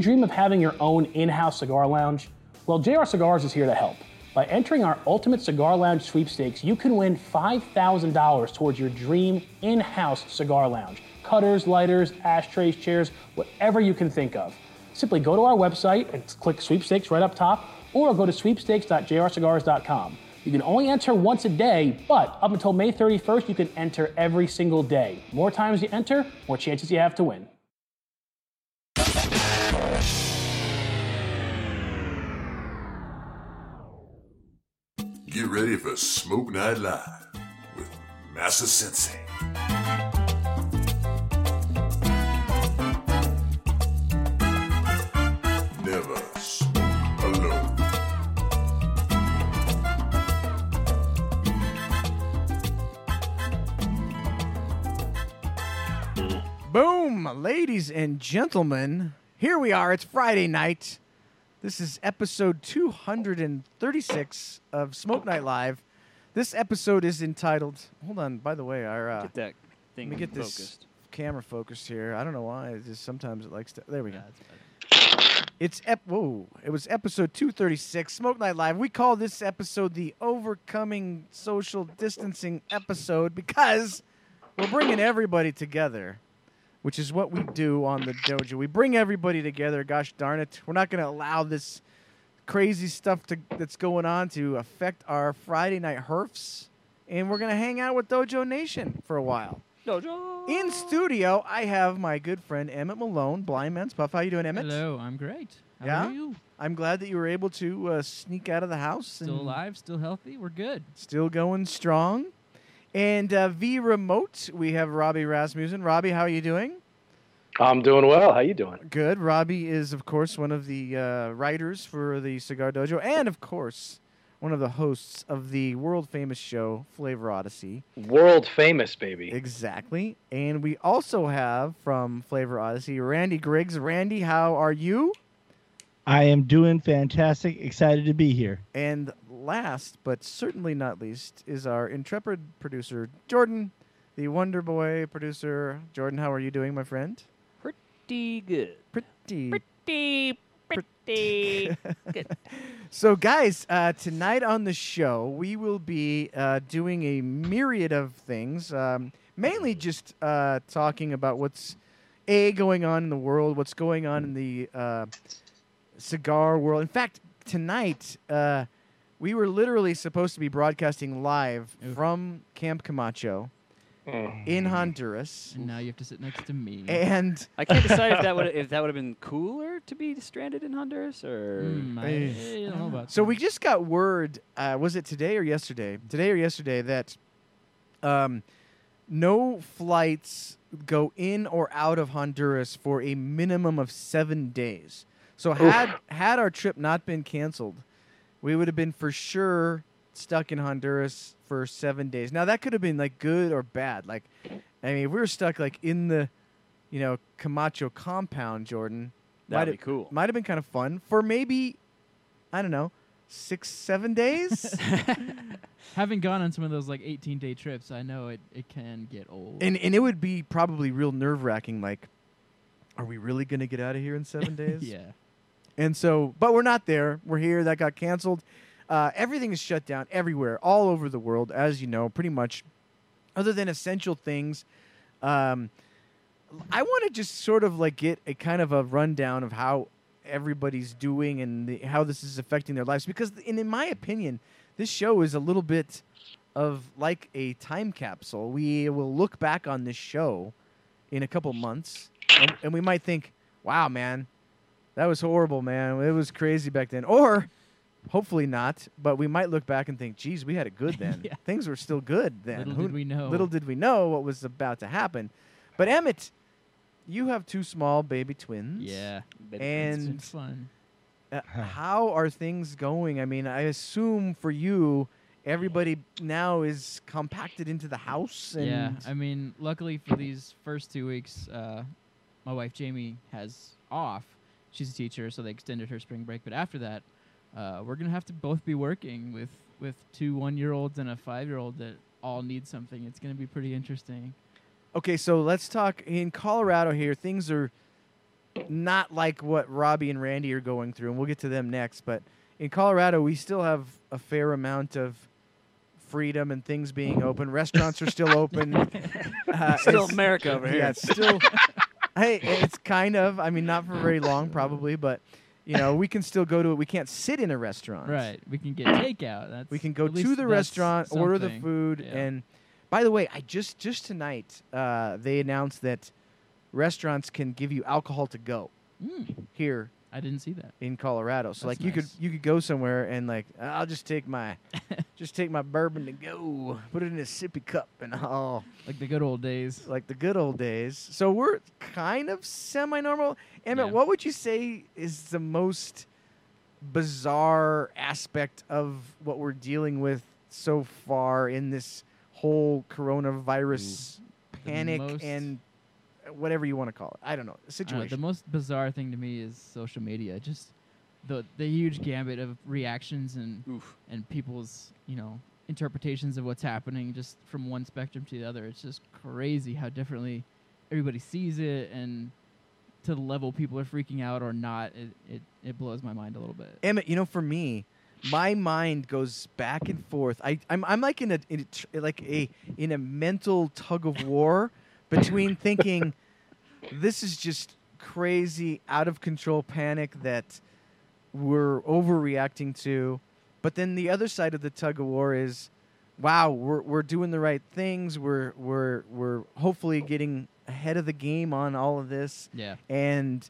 dream of having your own in house cigar lounge? Well, JR Cigars is here to help. By entering our Ultimate Cigar Lounge sweepstakes, you can win $5,000 towards your dream in house cigar lounge. Cutters, lighters, ashtrays, chairs, whatever you can think of. Simply go to our website and click sweepstakes right up top, or go to sweepstakes.jrcigars.com. You can only enter once a day, but up until May 31st, you can enter every single day. More times you enter, more chances you have to win. Get ready for Smoke Night Live with Massa Sensei. Never alone. Boom, ladies and gentlemen. Here we are. It's Friday night. This is episode 236 of Smoke Night Live. This episode is entitled. Hold on. By the way, our uh, Get that thing let me get this focused. camera focused here. I don't know why. It just sometimes it likes to. There we go. Yeah. It's ep- whoa. It was episode 236, Smoke Night Live. We call this episode the Overcoming Social Distancing episode because we're bringing everybody together, which is what we do on the dojo. We bring everybody together. Gosh darn it, we're not going to allow this crazy stuff to, that's going on to affect our Friday night herfs, and we're going to hang out with Dojo Nation for a while. Dojo. In studio, I have my good friend Emmett Malone, Blind Man's Puff. How you doing, Emmett? Hello, I'm great. How Yeah? are you? I'm glad that you were able to uh, sneak out of the house. Still alive, still healthy. We're good. Still going strong. And uh, V remote, we have Robbie Rasmussen. Robbie, how are you doing? I'm doing well. How are you doing? Good. Robbie is, of course, one of the uh, writers for the Cigar Dojo, and of course, one of the hosts of the world famous show Flavor Odyssey. World famous, baby. Exactly. And we also have from Flavor Odyssey Randy Griggs. Randy, how are you? I am doing fantastic. Excited to be here. And last, but certainly not least, is our intrepid producer, Jordan, the Wonder Boy producer. Jordan, how are you doing, my friend? Pretty good. Pretty. Pretty, pretty good. So, guys, uh, tonight on the show, we will be uh, doing a myriad of things, um, mainly just uh, talking about what's A, going on in the world, what's going on in the uh, cigar world. In fact, tonight, uh, we were literally supposed to be broadcasting live Oof. from Camp Camacho Mm. in Honduras. And now you have to sit next to me. And I can't decide if that would if that would have been cooler to be stranded in Honduras or Hmm, I. I don't know about So that. we just got word. Uh, was it today or yesterday? Today or yesterday that um, no flights go in or out of Honduras for a minimum of seven days. So had had our trip not been canceled, we would have been for sure stuck in Honduras for seven days. Now that could have been like good or bad. Like, I mean, if we were stuck like in the, you know, Camacho compound, Jordan. might that'd be have- cool. might have been kind of fun for maybe, I don't know, six, seven days. Having gone on some of those like 18 day trips, I know it, it can get old. and and it would be probably real nerve wracking. Like, are we really gonna get out of here in seven days? yeah. And so, but we're not there. We're here. That got canceled. Uh, everything is shut down everywhere, all over the world, as you know, pretty much, other than essential things. Um, I want to just sort of like get a kind of a rundown of how everybody's doing and the, how this is affecting their lives. Because, in, in my opinion, this show is a little bit of like a time capsule. We will look back on this show in a couple months, and, and we might think, "Wow, man, that was horrible, man. It was crazy back then." Or hopefully not, but we might look back and think, "Geez, we had it good then. Yeah. Things were still good then." Little Who- did we know. Little did we know what was about to happen. But Emmett, you have two small baby twins. Yeah. But It's been And fun. uh, how are things going? I mean, I assume for you, everybody now is compacted into the house. And Yeah. I mean, luckily for these first two weeks, uh, my wife Jamie has off. She's a teacher, so they extended her spring break. But after that, uh, we're gonna have to both be working with with two one year olds and a five year old that all need something. It's gonna be pretty interesting. Okay, so let's talk in Colorado here. Things are not like what Robbie and Randy are going through, and we'll get to them next. But in Colorado, we still have a fair amount of freedom and things being open. Restaurants are still open. Uh, Still America over here. Yeah, it's still. hey, it's kind of. I mean, not for very long, probably, but you know, we can still go to it. We can't sit in a restaurant. Right. We can get takeout. That's We can go to the restaurant, order the food, Yeah. and by the way, I just just tonight uh, they announced that restaurants can give you alcohol to go Mm, here I didn't see that. in Colorado. So That's like you could you could go somewhere and like I'll just take my just take my bourbon to go, put it in a sippy cup, and all Like the good old days. like the good old days. So we're kind of semi-normal. Emmett, Yeah. what would you say is the most bizarre aspect of what we're dealing with so far in this whole coronavirus The panic and whatever you want to call it? I don't know. I don't Situation. the most bizarre thing to me is social media. Just the the huge gambit of reactions and Oof. and people's you know interpretations of what's happening just from one spectrum to the other. It's just crazy how differently everybody sees it and to the level people are freaking out or not. It it, it blows my mind a little bit. Emmett, you know, for me, my mind goes back and forth. I, I'm, I'm like in a, in a tr- like a in a mental tug of war between thinking this is just crazy, out of control panic that we're overreacting to, but then the other side of the tug of war is, wow, we're we're doing the right things. We're we're we're hopefully getting ahead of the game on all of this Yeah. and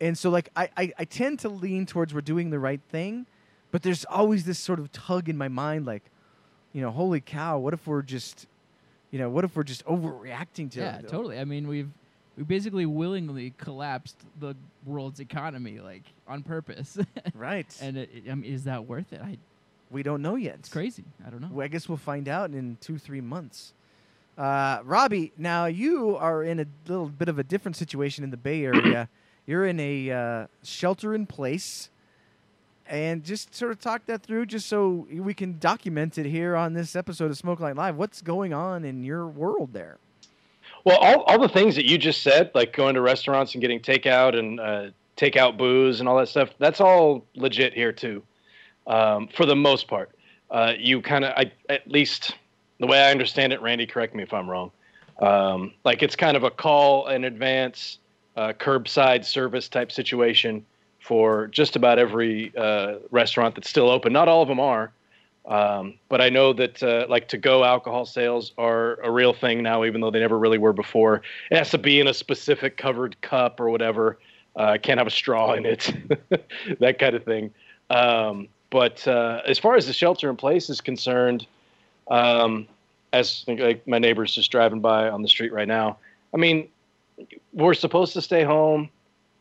and so like I, I I tend to lean towards we're doing the right thing, but there's always this sort of tug in my mind, like, you know, holy cow, what if we're just, you know, what if we're just overreacting to it? Yeah, totally. I mean, we've we basically willingly collapsed the world's economy like on purpose. Right. and it, it- I mean, is that worth it? I, we don't know yet. it's crazy. I don't know. Well, I guess we'll find out in two, three months. Uh, Robbie, now you are in a little bit of a different situation in the Bay Area. You're in a uh, shelter in place. And just sort of talk that through just so we can document it here on this episode of Smoke Night Live. What's going on in your world there? Well, all, all the things that you just said, like going to restaurants and getting takeout and uh, takeout booze and all that stuff, that's all legit here too, um, for the most part. Uh, you kind of, at least the way I understand it, Randy, correct me if I'm wrong. Um, like it's kind of a call in advance, uh, curbside service type situation for just about every uh, restaurant that's still open. Not all of them are. Um, but I know that uh, like to go alcohol sales are a real thing now, even though they never really were before. It has to be in a specific covered cup or whatever. Uh, can't have a straw in it, that kind of thing. Um, but uh, as far as the shelter in place is concerned, um, as like my neighbor's just driving by on the street right now. I mean, we're supposed to stay home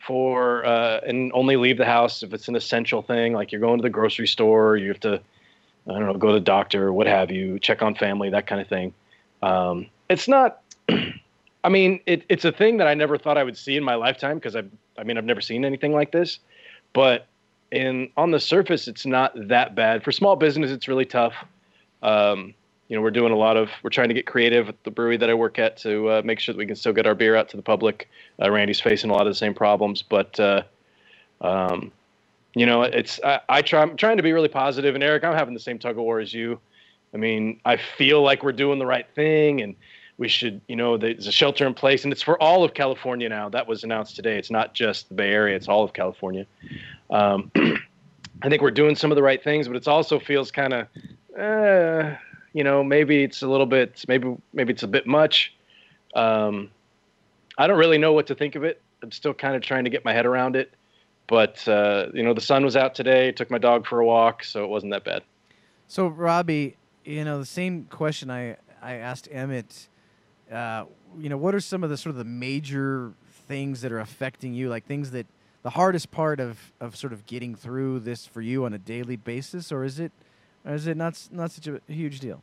for uh, and only leave the house if it's an essential thing, like you're going to the grocery store, you have to I don't know, go to the doctor, what have you, check on family, that kind of thing. Um, it's not. I mean, it, it's a thing that I never thought I would see in my lifetime because I, I mean, I've never seen anything like this. But in on the surface, it's not that bad. For small business, it's really tough. Um, you know, we're doing a lot of, we're trying to get creative at the brewery that I work at to uh, make sure that we can still get our beer out to the public. Uh, Randy's facing a lot of the same problems, but uh, um, you know, it's I, I try. I'm trying to be really positive, and Eric, I'm having the same tug of war as you. I mean, I feel like we're doing the right thing, and we should, you know, there's a shelter in place, and it's for all of California now. That was announced today. It's not just the Bay Area; it's all of California. Um, I think we're doing some of the right things, but it also feels kind of, uh, you know, maybe it's a little bit, maybe maybe it's a bit much. Um, I don't really know what to think of it. I'm still kind of trying to get my head around it but uh, you know the sun was out today took my dog for a walk so it wasn't that bad So, Robbie, you know, the same question I, I asked Emmett, uh, you know, what are some of the sort of the major things that are affecting you, like things that the hardest part of, of sort of getting through this for you on a daily basis, or is it, or is it not, not such a huge deal?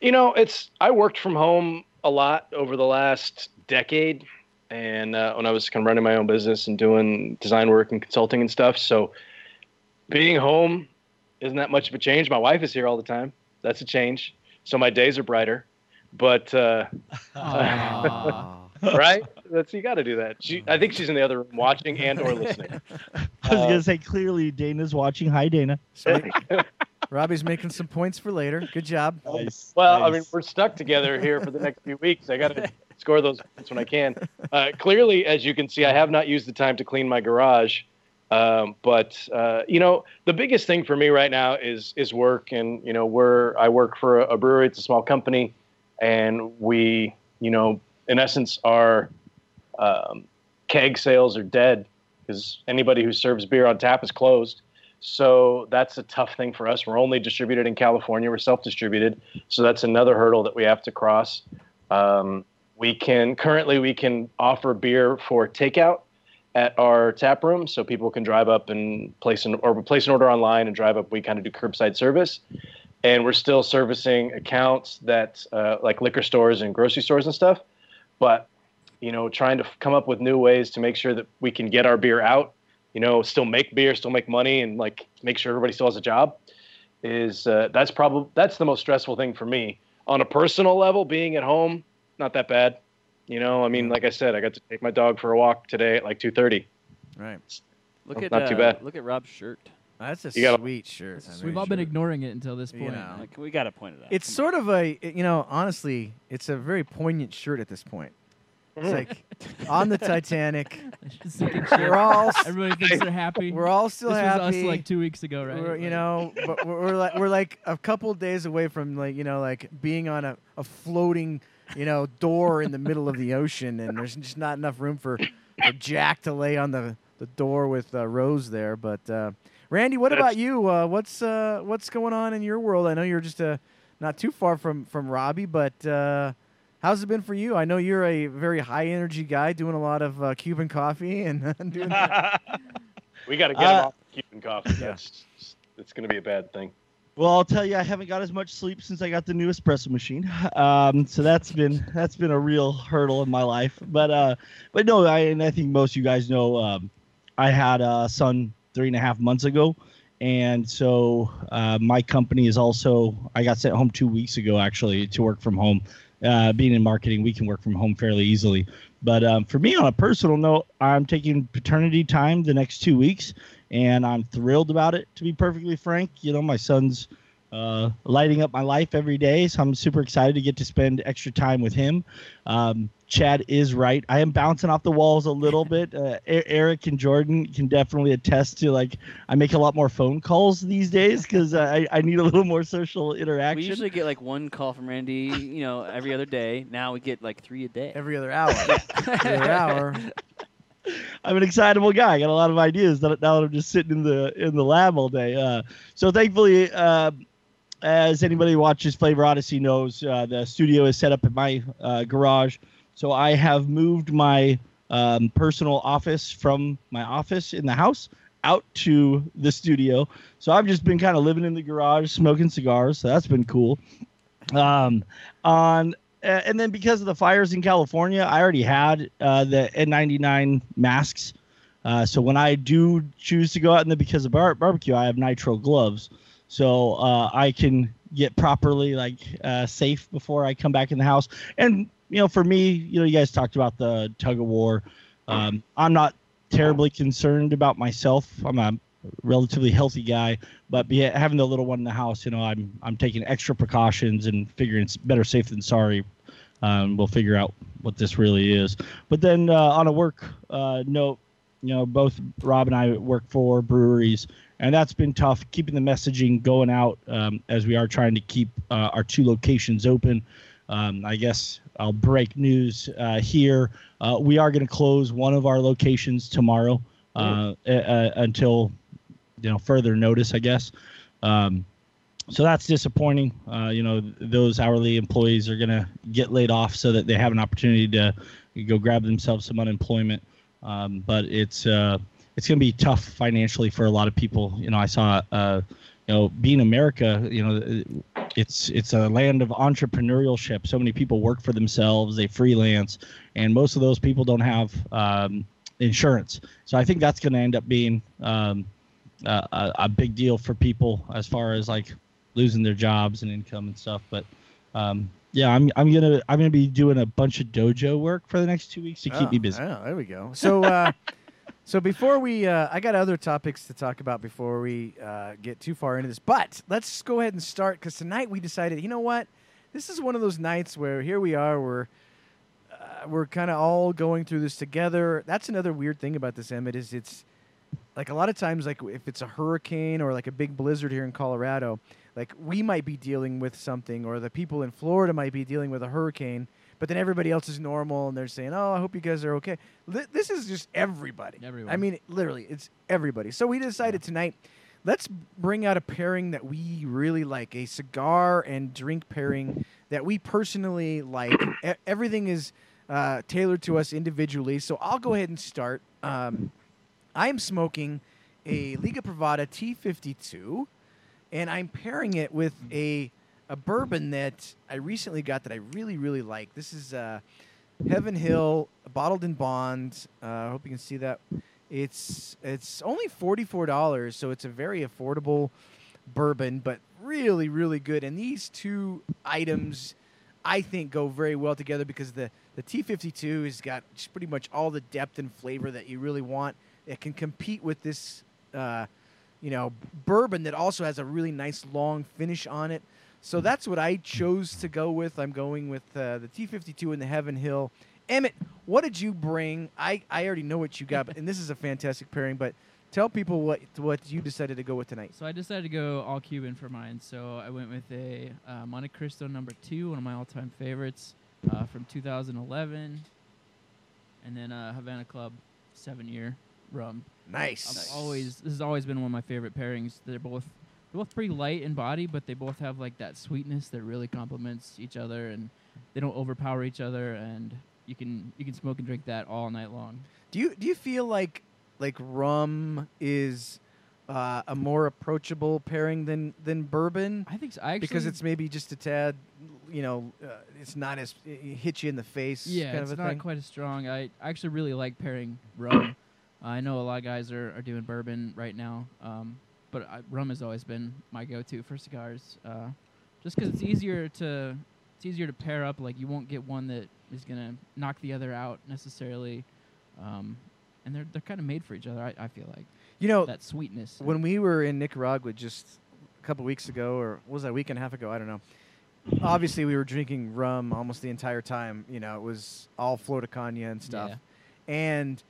you know it's i worked from home a lot over the last decade and uh, when i was kind of running my own business and doing design work and consulting and stuff so being home isn't that much of a change my wife is here all the time that's a change so my days are brighter but uh, right That's you got to do that. She, I think she's in the other room watching and or listening. I was Uh, gonna say clearly Dana's watching. Hi, Dana. Robbie's making some points for later. Good job. Nice. Well, I mean, we're stuck together here for the next few weeks. I got to score those points when I can. Uh, clearly, as you can see, I have not used the time to clean my garage. Um, but uh, you know, the biggest thing for me right now is is work, and you know, we're I work for a, a brewery. It's a small company, and we, you know, in essence, our um, keg sales are dead because anybody who serves beer on tap is closed. So that's a tough thing for us. We're only distributed in California. We're self-distributed, so that's another hurdle that we have to cross. Um, we can currently we can offer beer for takeout at our tap room, so people can drive up and place an or place an order online and drive up. We kind of do curbside service, and we're still servicing accounts that uh, like liquor stores and grocery stores and stuff. But you know, trying to come up with new ways to make sure that we can get our beer out you know, still make beer, still make money, and like make sure everybody still has a job. Is uh, that's probably that's the most stressful thing for me on a personal level. Being at home, not that bad. You know, I mean, like I said, I got to take my dog for a walk today at like two thirty. Right. Look at not too uh, bad. Look at Rob's shirt. That's a You gotta- sweet shirt. I'm We've very all been ignoring it until this You point. know. Like we got to point it out. It's Come sort of a, you know, honestly, it's a very poignant shirt at this point. It's like on the Titanic. We're all Everybody thinks they're happy. we're all still this happy. was us like two weeks ago, right? We're, you Like, know, but we're, we're like we're like a couple days away from like you know like being on a, a floating you know door in the middle of the ocean, and there's just not enough room for, for Jack to lay on the, the door with uh, Rose there. But uh, Randy, what That's- about you? Uh, what's uh, what's going on in your world? I know you're just uh, not too far from from Robbie, but uh, how's it been for you? I know you're a very high energy guy, doing a lot of uh, Cuban coffee and doing. We got to get Uh, him off Cuban coffee. That's it's going to be a bad thing. Well, I'll tell you, I haven't got as much sleep since I got the new espresso machine. Um, so that's been that's been a real hurdle in my life. But uh, but no, I and I think most of you guys know, um, I had a son three and a half months ago, and so uh, my company is also. I got sent home two weeks ago actually to work from home. Uh, being in marketing, we can work from home fairly easily. But um, for me, on a personal note, I'm taking paternity time the next two weeks, and I'm thrilled about it. To be perfectly frank, you know, my son's uh, lighting up my life every day, so I'm super excited to get to spend extra time with him. Um, Chad is right. I am bouncing off the walls a little bit. Uh, E- Eric and Jordan can definitely attest to like I make a lot more phone calls these days because I, I need a little more social interaction. We usually get like one call from Randy, you know, every other day. Now we get like three a day. Every other hour. Every other hour. I'm an excitable guy. I got a lot of ideas that now that I'm just sitting in the in the lab all day. Uh, so thankfully, uh, as anybody who watches Flavor Odyssey knows, uh, the studio is set up in my uh, garage. So I have moved my um, personal office from my office in the house out to the studio. So I've just been kind of living in the garage, smoking cigars. So that's been cool. Um, on and then because of the fires in California, I already had uh, the N99 masks. Uh, so when I do choose to go out in the because of bar- barbecue, I have nitrile gloves, so uh, I can get properly like uh, safe before I come back in the house. And you know, for me, you know, you guys talked about the tug of war. Um, I'm not terribly concerned about myself. I'm a relatively healthy guy, but be, having the little one in the house, you know, I'm I'm taking extra precautions and figuring it's better safe than sorry. Um, we'll figure out what this really is. But then uh, on a work uh, note, you know, both Rob and I work for breweries, and that's been tough keeping the messaging going out um, as we are trying to keep uh, our two locations open. Um, I guess I'll break news uh, here. Uh, we are going to close one of our locations tomorrow uh, until you know further notice, I guess. Um, so that's disappointing. Uh, you know, those hourly employees are going to get laid off so that they have an opportunity to go grab themselves some unemployment. Um, but it's uh, it's going to be tough financially for a lot of people. You know, I saw, uh, you know, being America, you know, it's it's a land of entrepreneurship. So many people work for themselves, they freelance, and most of those people don't have um, insurance. So I think that's going to end up being um, a, a big deal for people as far as like losing their jobs and income and stuff. But um, Yeah, I'm I'm gonna I'm gonna be doing a bunch of dojo work for the next two weeks to keep Oh, me busy. Oh, there we go. So, uh, so before we, uh, I got other topics to talk about before we uh, get too far into this. But let's go ahead and start because tonight we decided, you know what, this is one of those nights where here we are, we're uh, we're kind of all going through this together. That's another weird thing about this, Emmett, is it's like a lot of times, like if it's a hurricane or like a big blizzard here in Colorado, like we might be dealing with something, or the people in Florida might be dealing with a hurricane, but then everybody else is normal and they're saying, "Oh, I hope you guys are okay." Li- This is just everybody. I mean, literally, it's everybody. So we decided tonight, let's bring out a pairing that we really like, a cigar and drink pairing that we personally like. E- everything is uh, tailored to us individually. So I'll go ahead and start. Um, I am smoking a Liga Privada T52, and I'm pairing it with a a bourbon that I recently got that I really really like. This is uh, Heaven Hill bottled in bond. Uh, I hope you can see that. It's it's only forty four dollars, so it's a very affordable bourbon, but really really good. And these two items, I think, go very well together because the the T52 has got pretty much all the depth and flavor that you really want. It can compete with this, uh, you know, bourbon that also has a really nice long finish on it. So that's what I chose to go with. I'm going with uh, the T52 and the Heaven Hill. Emmett, what did you bring? I, I already know what you got, but, and this is a fantastic pairing. But tell people what what you decided to go with tonight. So I decided to go all Cuban for mine. So I went with a uh, Montecristo number two, one of my all-time favorites uh, from 2011, and then uh, Havana Club seven-year rum. Nice. I've always this has always been one of my favorite pairings. They're both they're both pretty light in body, but they both have like that sweetness that really complements each other, and they don't overpower each other. And you can you can smoke and drink that all night long. Do you do you feel like like rum is uh, a more approachable pairing than than bourbon? I think so. I actually, because it's maybe just a tad, you know, uh, it's not as it hits you in the face. Yeah, kind it's of a not thing. quite as strong. I actually really like pairing rum. I know a lot of guys are, are doing bourbon right now, um, but I, rum has always been my go-to for cigars. Uh, just because it's easier to it's easier to pair up. Like you won't get one that is gonna knock the other out necessarily, um, and they're they're kind of made for each other. I, I feel like You know, that sweetness. when we were in Nicaragua just a couple weeks ago, or was that a week and a half ago? I don't know. Obviously, we were drinking rum almost the entire time. You know, it was all Flor de Caña and stuff. Yeah. And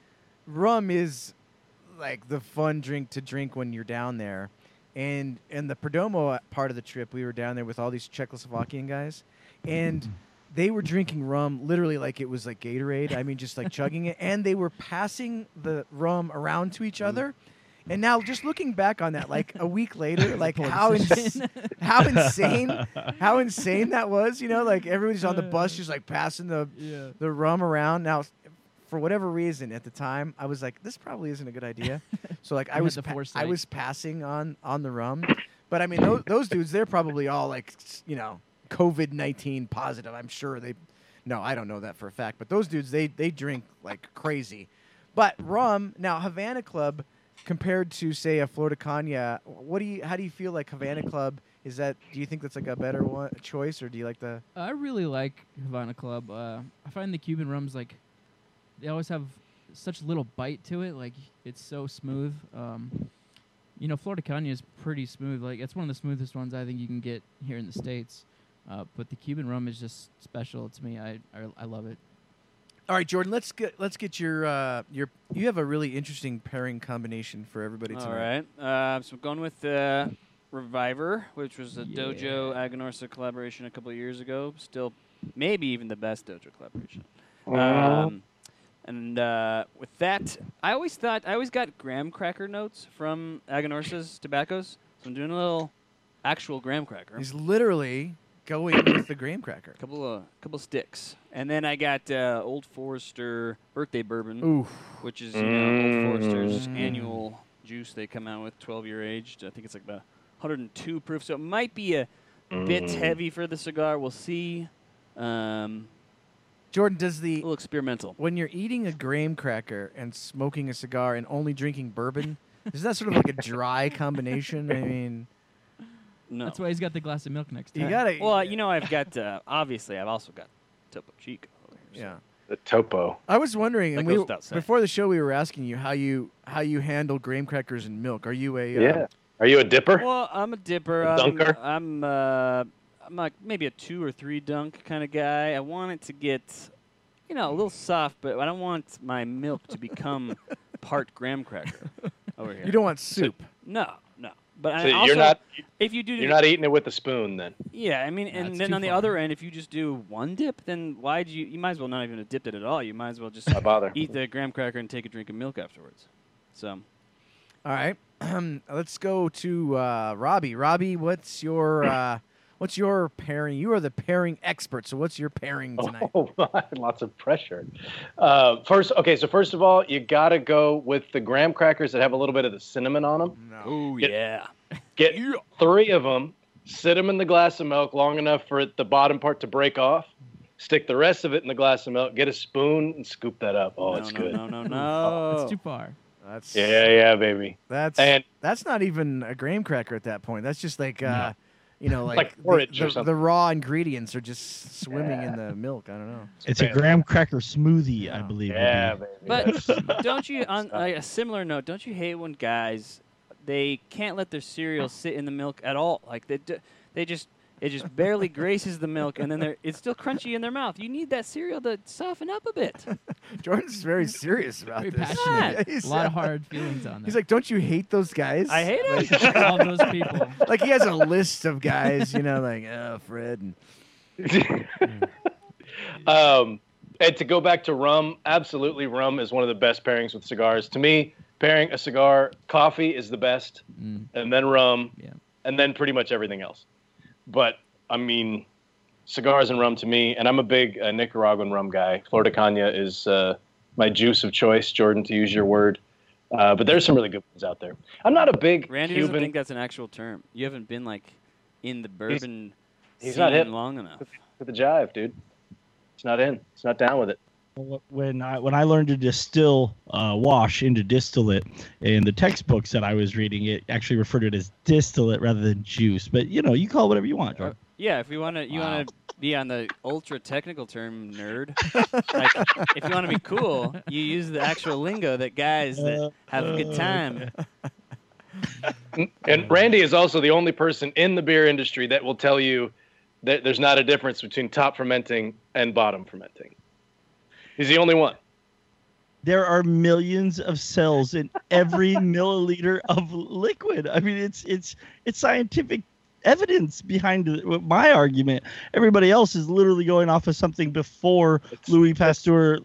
rum is like the fun drink to drink when you're down there. And in the Perdomo uh, part of the trip, we were down there with all these Czechoslovakian guys, and they were drinking rum literally like it was like Gatorade. I mean, just like chugging it, and they were passing the rum around to each other. And now, just looking back on that, like a week later, like how ins- how insane, how insane that was. You know, like everybody's on the bus, just like passing the yeah. the rum around. Now, for whatever reason, at the time, I was like, this probably isn't a good idea. So like, I was pa- I was passing on on the rum, but I mean, those, those dudes, they're probably all like, you know, COVID nineteen positive. I'm sure they. No, I don't know that for a fact, but those dudes, they they drink like crazy. But rum now, Havana Club, compared to say a Flor de Caña, what do you? How do you feel like Havana Club? Is that? Do you think that's like a better one, choice, or do you like the? I really like Havana Club. Uh, I find the Cuban rums like they always have such little bite to it. Like it's so smooth. Um, you know, Florida de Caña is pretty smooth. Like it's one of the smoothest ones I think you can get here in the states. Uh, but the Cuban rum is just special to me. I I, I love it. All right, Jordan. Let's get let's get your uh, your. You have a really interesting pairing combination for everybody All tonight. right. Uh, so I'm going with uh, Reviver, which was a Yeah. Dojo Aganorsa collaboration a couple of years ago. Still, maybe even the best Dojo collaboration. Uh-huh. Um, and uh, with that, I always thought I always got graham cracker notes from Aganorsa's tobaccos. So I'm doing a little actual graham cracker. He's literally going with the graham cracker. couple of couple sticks, and then I got uh, Old Forester birthday bourbon, Ooh, which is you know, Old Forester's Mm. annual juice they come out with, 12 year aged. I think it's like about 102 proof, so it might be a bit Mm. heavy for the cigar. We'll see. Um, Jordan, does a the little experimental. when you're eating a graham cracker and smoking a cigar and only drinking bourbon, is that sort of like a dry combination? I mean, No. That's why he's got the glass of milk next to You him. gotta. Well, you know, I've got uh, obviously I've also got Topo Chico. Over here, so- yeah. The topo. I was wondering, That and we, goes without saying. before the show, we were asking you how you how you handle graham crackers and milk. Are you a uh, Yeah. Are you a dipper? Well, I'm a dipper. A I'm, dunker? I'm uh, I'm like maybe a two or three dunk kind of guy. I want it to get, you know, a little soft, but I don't want my milk to become part graham cracker over here. You don't want soup. No, no. But I So also, you're not if you do, you're not eating it with a spoon then. Yeah, I mean, That's and then on the far. other end, if you just do one dip, then why do you? You might as well not even have dipped it at all. You might as well just bother. eat the graham cracker and take a drink of milk afterwards. So All right, let's go to uh, Robbie. Robbie, what's your uh, what's your pairing? You are the pairing expert. So what's your pairing tonight? Oh, my, lots of pressure. Uh, first, okay, so first of all, you got to go with the graham crackers that have a little bit of the cinnamon on them. No. oh Get- yeah, Get three of them, sit them in the glass of milk long enough for it, the bottom part to break off. Stick the rest of it in the glass of milk. Get a spoon and scoop that up. Oh, no, it's no, good. no, no, no. That's too far. That's Yeah, yeah, baby. That's And that's not even a graham cracker at that point. That's just like uh, you know, like, Like the- porridge the, or the, something. raw ingredients are just swimming in the milk. I don't know. It's a graham cracker smoothie, I believe. yeah, be. baby. But don't you, on like, a similar note, don't you hate when guys they can't let their cereal sit in the milk at all? Like they, they just it just barely graces the milk, and then it's still crunchy in their mouth. You need that cereal to soften up a bit. Jordan's very serious about Very this. passionate. He's, a lot of hard feelings on that. He's like, don't you hate those guys? I hate it. Like, all those people. like he has a list of guys, you know, like oh Fred and um, and to go back to rum, absolutely, rum is one of the best pairings with cigars. To me, pairing a cigar, coffee is the best, Mm. and then rum, Yeah. and then pretty much everything else. But I mean, cigars and rum to me, and I'm a big uh, Nicaraguan rum guy. Flor de Caña is uh, my juice of choice, Jordan, to use your word. Uh, but there's some really good ones out there. I'm not a big Randy doesn't Cuban. think that's an actual term. You haven't been like in the bourbon he's scene not hip. long enough. with the jive, dude. It's not in. It's not down with it. When I when I learned to distill uh, wash into distillate in the textbooks that I was reading, it actually referred to it as distillate rather than juice. But you know, you call it whatever you want. Uh, Jordan. yeah, if you want to, you Wow. want to be on the ultra technical term nerd. like, if you want to be cool, you use the actual lingo that guys that have a good time. And Randy is also the only person in the beer industry that will tell you that there's not a difference between top fermenting and bottom fermenting. He's the only one. There are millions of cells in every milliliter of liquid. I mean, it's it's it's scientific evidence behind my argument. Everybody else is literally going off of something before It's- Louis Pasteur,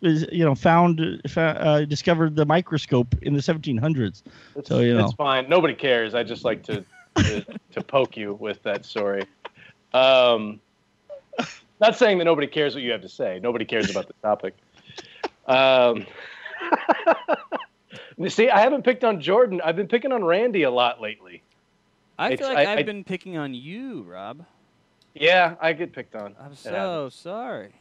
you know, found uh, discovered the microscope in the 1700s. It's, So, you know. it's fine. Nobody cares. I just like to to, to poke you with that story. Um, not saying that nobody cares what you have to say. Nobody cares about the topic. Um, you see, I haven't picked on Jordan. I've been picking on Randy a lot lately. I It's- feel like I- I, have I- been picking on you, Rob. Yeah, I get picked on. I'm so sorry.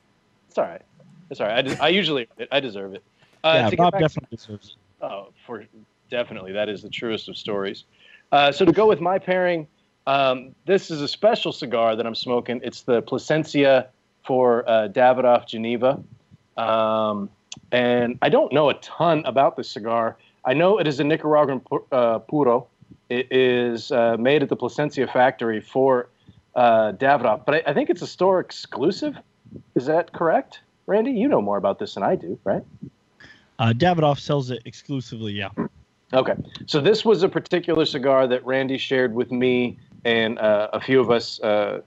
It's all right. It's all right. I, de- I usually I deserve it. Uh, yeah, to get Rob back- definitely deserves it. Oh, for definitely, that is the truest of stories. Uh, so to go with my pairing, um, this is a special cigar that I'm smoking. It's the Plasencia for uh, Davidoff Geneva, um, and I don't know a ton about this cigar. I know it is a Nicaraguan pu- uh, puro. It is uh, made at the Plasencia factory for uh, Davidoff, but I, I think it's a store exclusive. Is that correct, Randy? You know more about this than I do, right? Uh, Davidoff sells it exclusively. Yeah. Okay, so this was a particular cigar that Randy shared with me and uh, a few of us uh,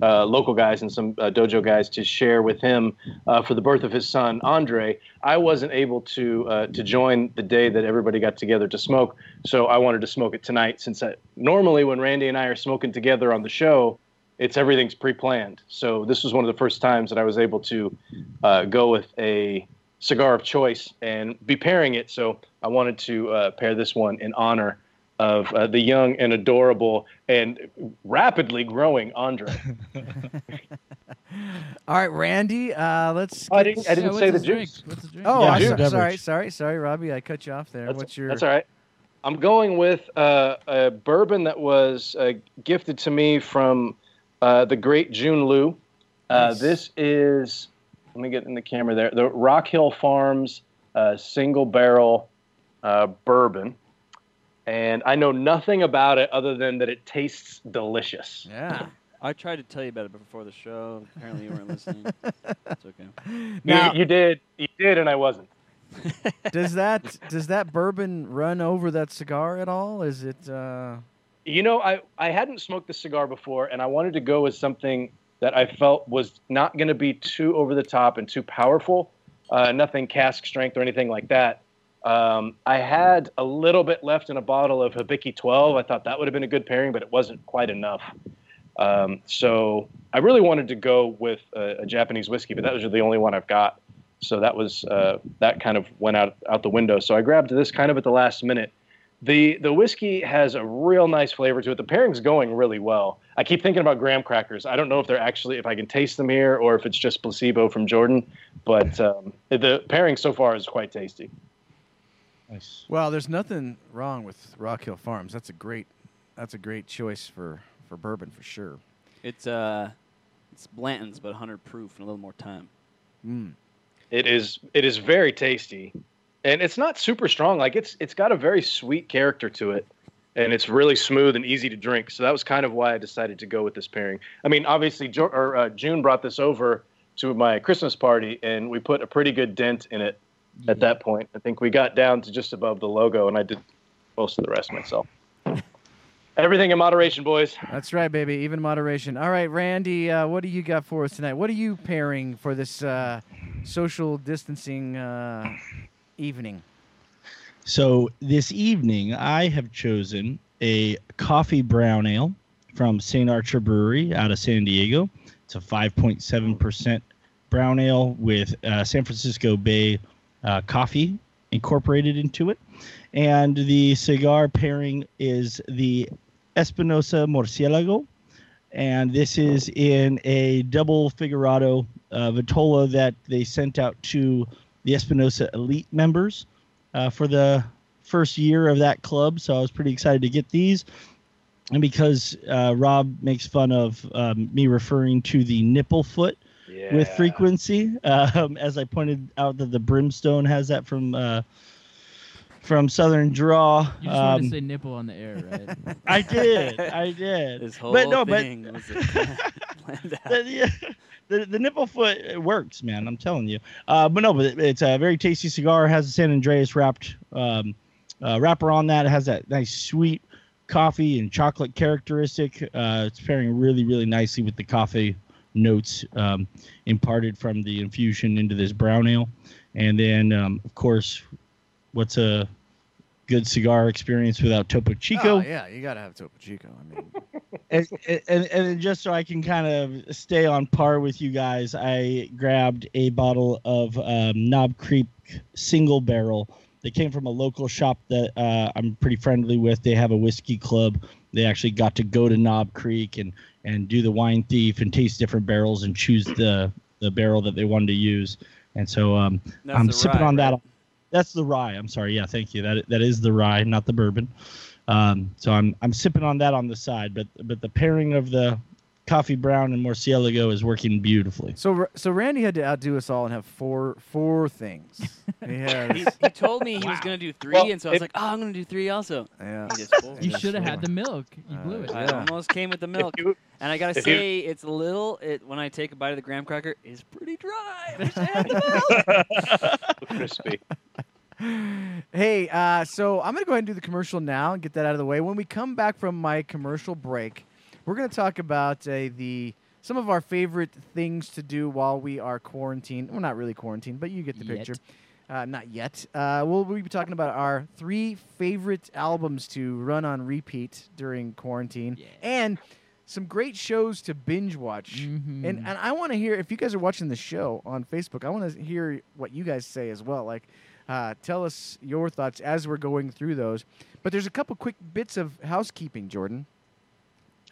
uh, local guys and some uh, dojo guys to share with him uh, for the birth of his son Andre. I wasn't able to uh, to join the day that everybody got together to smoke, so I wanted to smoke it tonight. Since I, normally when Randy and I are smoking together on the show, it's everything's pre-planned. So this was one of the first times that I was able to go with a cigar of choice and be pairing it. So I wanted to pair this one in honor of uh, the young and adorable and rapidly growing Andre. All right, Randy. Uh, let's. Oh, I didn't, I didn't Yeah, say the his drink? juice. What's his drink? Oh, Yeah, I'm juice sorry, sorry, sorry, Robbie. I cut you off there. That's, What's your? that's all right. I'm going with uh, a bourbon that was uh, gifted to me from uh, the great June Liu. Uh, Nice. This is, let me get in the camera there, the Rock Hill Farms uh, single barrel uh, bourbon. And I know nothing about it other than that it tastes delicious. Yeah. I tried to tell you about it before the show. Apparently, you weren't listening. It's okay. Now, you, you did, you did, and I wasn't. does that does that bourbon run over that cigar at all? Is it? Uh, You know, I, I hadn't smoked this cigar before, and I wanted to go with something that I felt was not going to be too over the top and too powerful. Uh, nothing cask strength or anything like that. Um, I had a little bit left in a bottle of Hibiki 12. I thought that would have been a good pairing, but it wasn't quite enough. Um, so I really wanted to go with a, a Japanese whiskey, but that was the only one I've got. So that was uh, that kind of went out out the window. So I grabbed this kind of at the last minute. The the whiskey has a real nice flavor to it. The pairing's going really well. I keep thinking about graham crackers. I don't know if they're actually if I can taste them here or if it's just placebo from Jordan, but um, the pairing so far is quite tasty. Nice. well, there's nothing wrong with Rock Hill Farms. That's a great that's a great choice for for bourbon for sure. It's uh, it's Blanton's, but 100 proof and a little more time. Mm. It is it is very tasty, and it's not super strong. Like it's it's got a very sweet character to it, and it's really smooth and easy to drink. So that was kind of why I decided to go with this pairing. I mean, obviously, jo- or, uh, June brought this over to my Christmas party, and we put a pretty good dent in it at that point. I think we got down to just above the logo, and I did most of the rest myself. Everything in moderation, boys. That's right, baby. Even moderation. All right, Randy, uh, what do you got for us tonight? What are you pairing for this uh, social distancing uh, evening? So this evening, I have chosen a coffee brown ale from St. Archer Brewery out of San Diego. It's a 5.7% brown ale with uh, San Francisco Bay uh, coffee incorporated into it. And the cigar pairing is the Espinosa Murcielago. And this is in a double Figurado uh, Vitola that they sent out to the Espinosa Elite members uh, for the first year of that club. So I was pretty excited to get these. And because uh, Rob makes fun of um, me referring to the nipple foot with frequency, um, as I pointed out that the brimstone has that from uh, from Southern Draw. You just wanted Um, to say nipple on the air, right? I did, I did. This whole but no, but was a plan- planned out. the, yeah, the, the nipple foot it works, man. I'm telling you. Uh, but no, but it- it's a very tasty cigar. It has a San Andrés wrapped um, uh, wrapper on that. It has that nice sweet coffee and chocolate characteristic. Uh, it's pairing really, really nicely with the coffee notes um, imparted from the infusion into this brown ale. And then, um, of course, what's a good cigar experience without Topo Chico? Oh, yeah, you got to have Topo Chico. I mean, and, and, and just so I can kind of stay on par with you guys, I grabbed a bottle of um, Knob Creek single barrel. They came from a local shop that uh, I'm pretty friendly with. They have a whiskey club. They actually got to go to Knob Creek and, and do the wine thief and taste different barrels and choose the, the barrel that they wanted to use. And so um, I'm sipping rye, on that. right? That's the rye. I'm sorry. Yeah, thank you. That that is the rye, not the bourbon. Um, so I'm I'm sipping on that on the side, but but the pairing of the coffee brown and Murcielago is working beautifully. so so Randy had to outdo us all and have four four things. He He, he told me he was gonna do three, Well, and so I was like, "Oh, I'm gonna do three also." yeah. He just pulled you should have had the milk. You blew it. Uh, I Yeah. almost came with the milk, you- and I gotta if you- say, it's a little. It when I take a bite of the graham cracker, it's pretty dry. I wish I had the milk. crispy. Hey, uh, so I'm going to go ahead and do the commercial now and get that out of the way. When we come back from my commercial break, we're going to talk about uh, the some of our favorite things to do while we are quarantined. Well, not really quarantined, but you get the Yet. picture. Uh, not yet. Uh, we'll, we'll be talking about our three favorite albums to run on repeat during quarantine Yeah. and some great shows to binge watch. Mhm. And and I want to hear if you guys are watching the show on Facebook. I want to hear what you guys say as well. Like, uh, tell us your thoughts as we're going through those. But there's a couple quick bits of housekeeping, Jordan.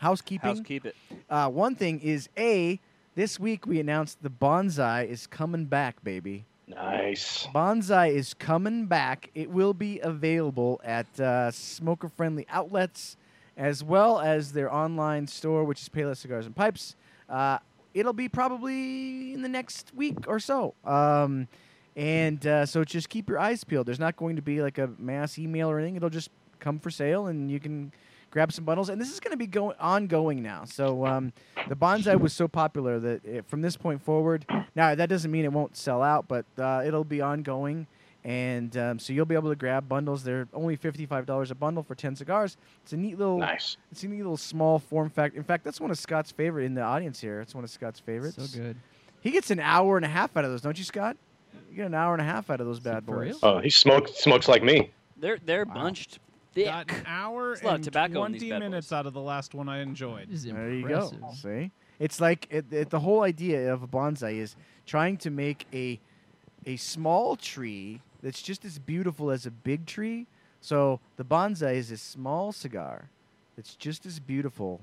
Housekeeping. House, keep it. Uh, one thing is a this week we announced the bonsai is coming back, baby. Nice. Bonsai is coming back. It will be available at uh, smoker friendly outlets as well as their online store, which is Payless Cigars and Pipes. Uh, it'll be probably in the next week or so. Um, and uh, so just keep your eyes peeled. There's not going to be like a mass email or anything. It'll just come for sale and you can grab some bundles. And this is going to be going ongoing now. So um, the bonsai was so popular that it, from this point forward, now that doesn't mean it won't sell out, but uh, it'll be ongoing. And um, so you'll be able to grab bundles. They're only fifty-five dollars a bundle for ten cigars. It's a neat little, Nice. it's a neat little small form factor. In fact, that's one of Scott's favorite in the audience here. It's one of Scott's favorites. So good. He gets an hour and a half out of those, don't you, Scott? You get an hour and a half out of those it bad boys. Oh, he smokes smokes like me. They're they're Wow. bunched thick. Got an hour There's a lot of and tobacco 20 minutes out of the last one I enjoyed. This is There you impressive. go. See, it's like it, it, the whole idea of a bonsai is trying to make a a small tree that's just as beautiful as a big tree. So the bonsai is a small cigar that's just as beautiful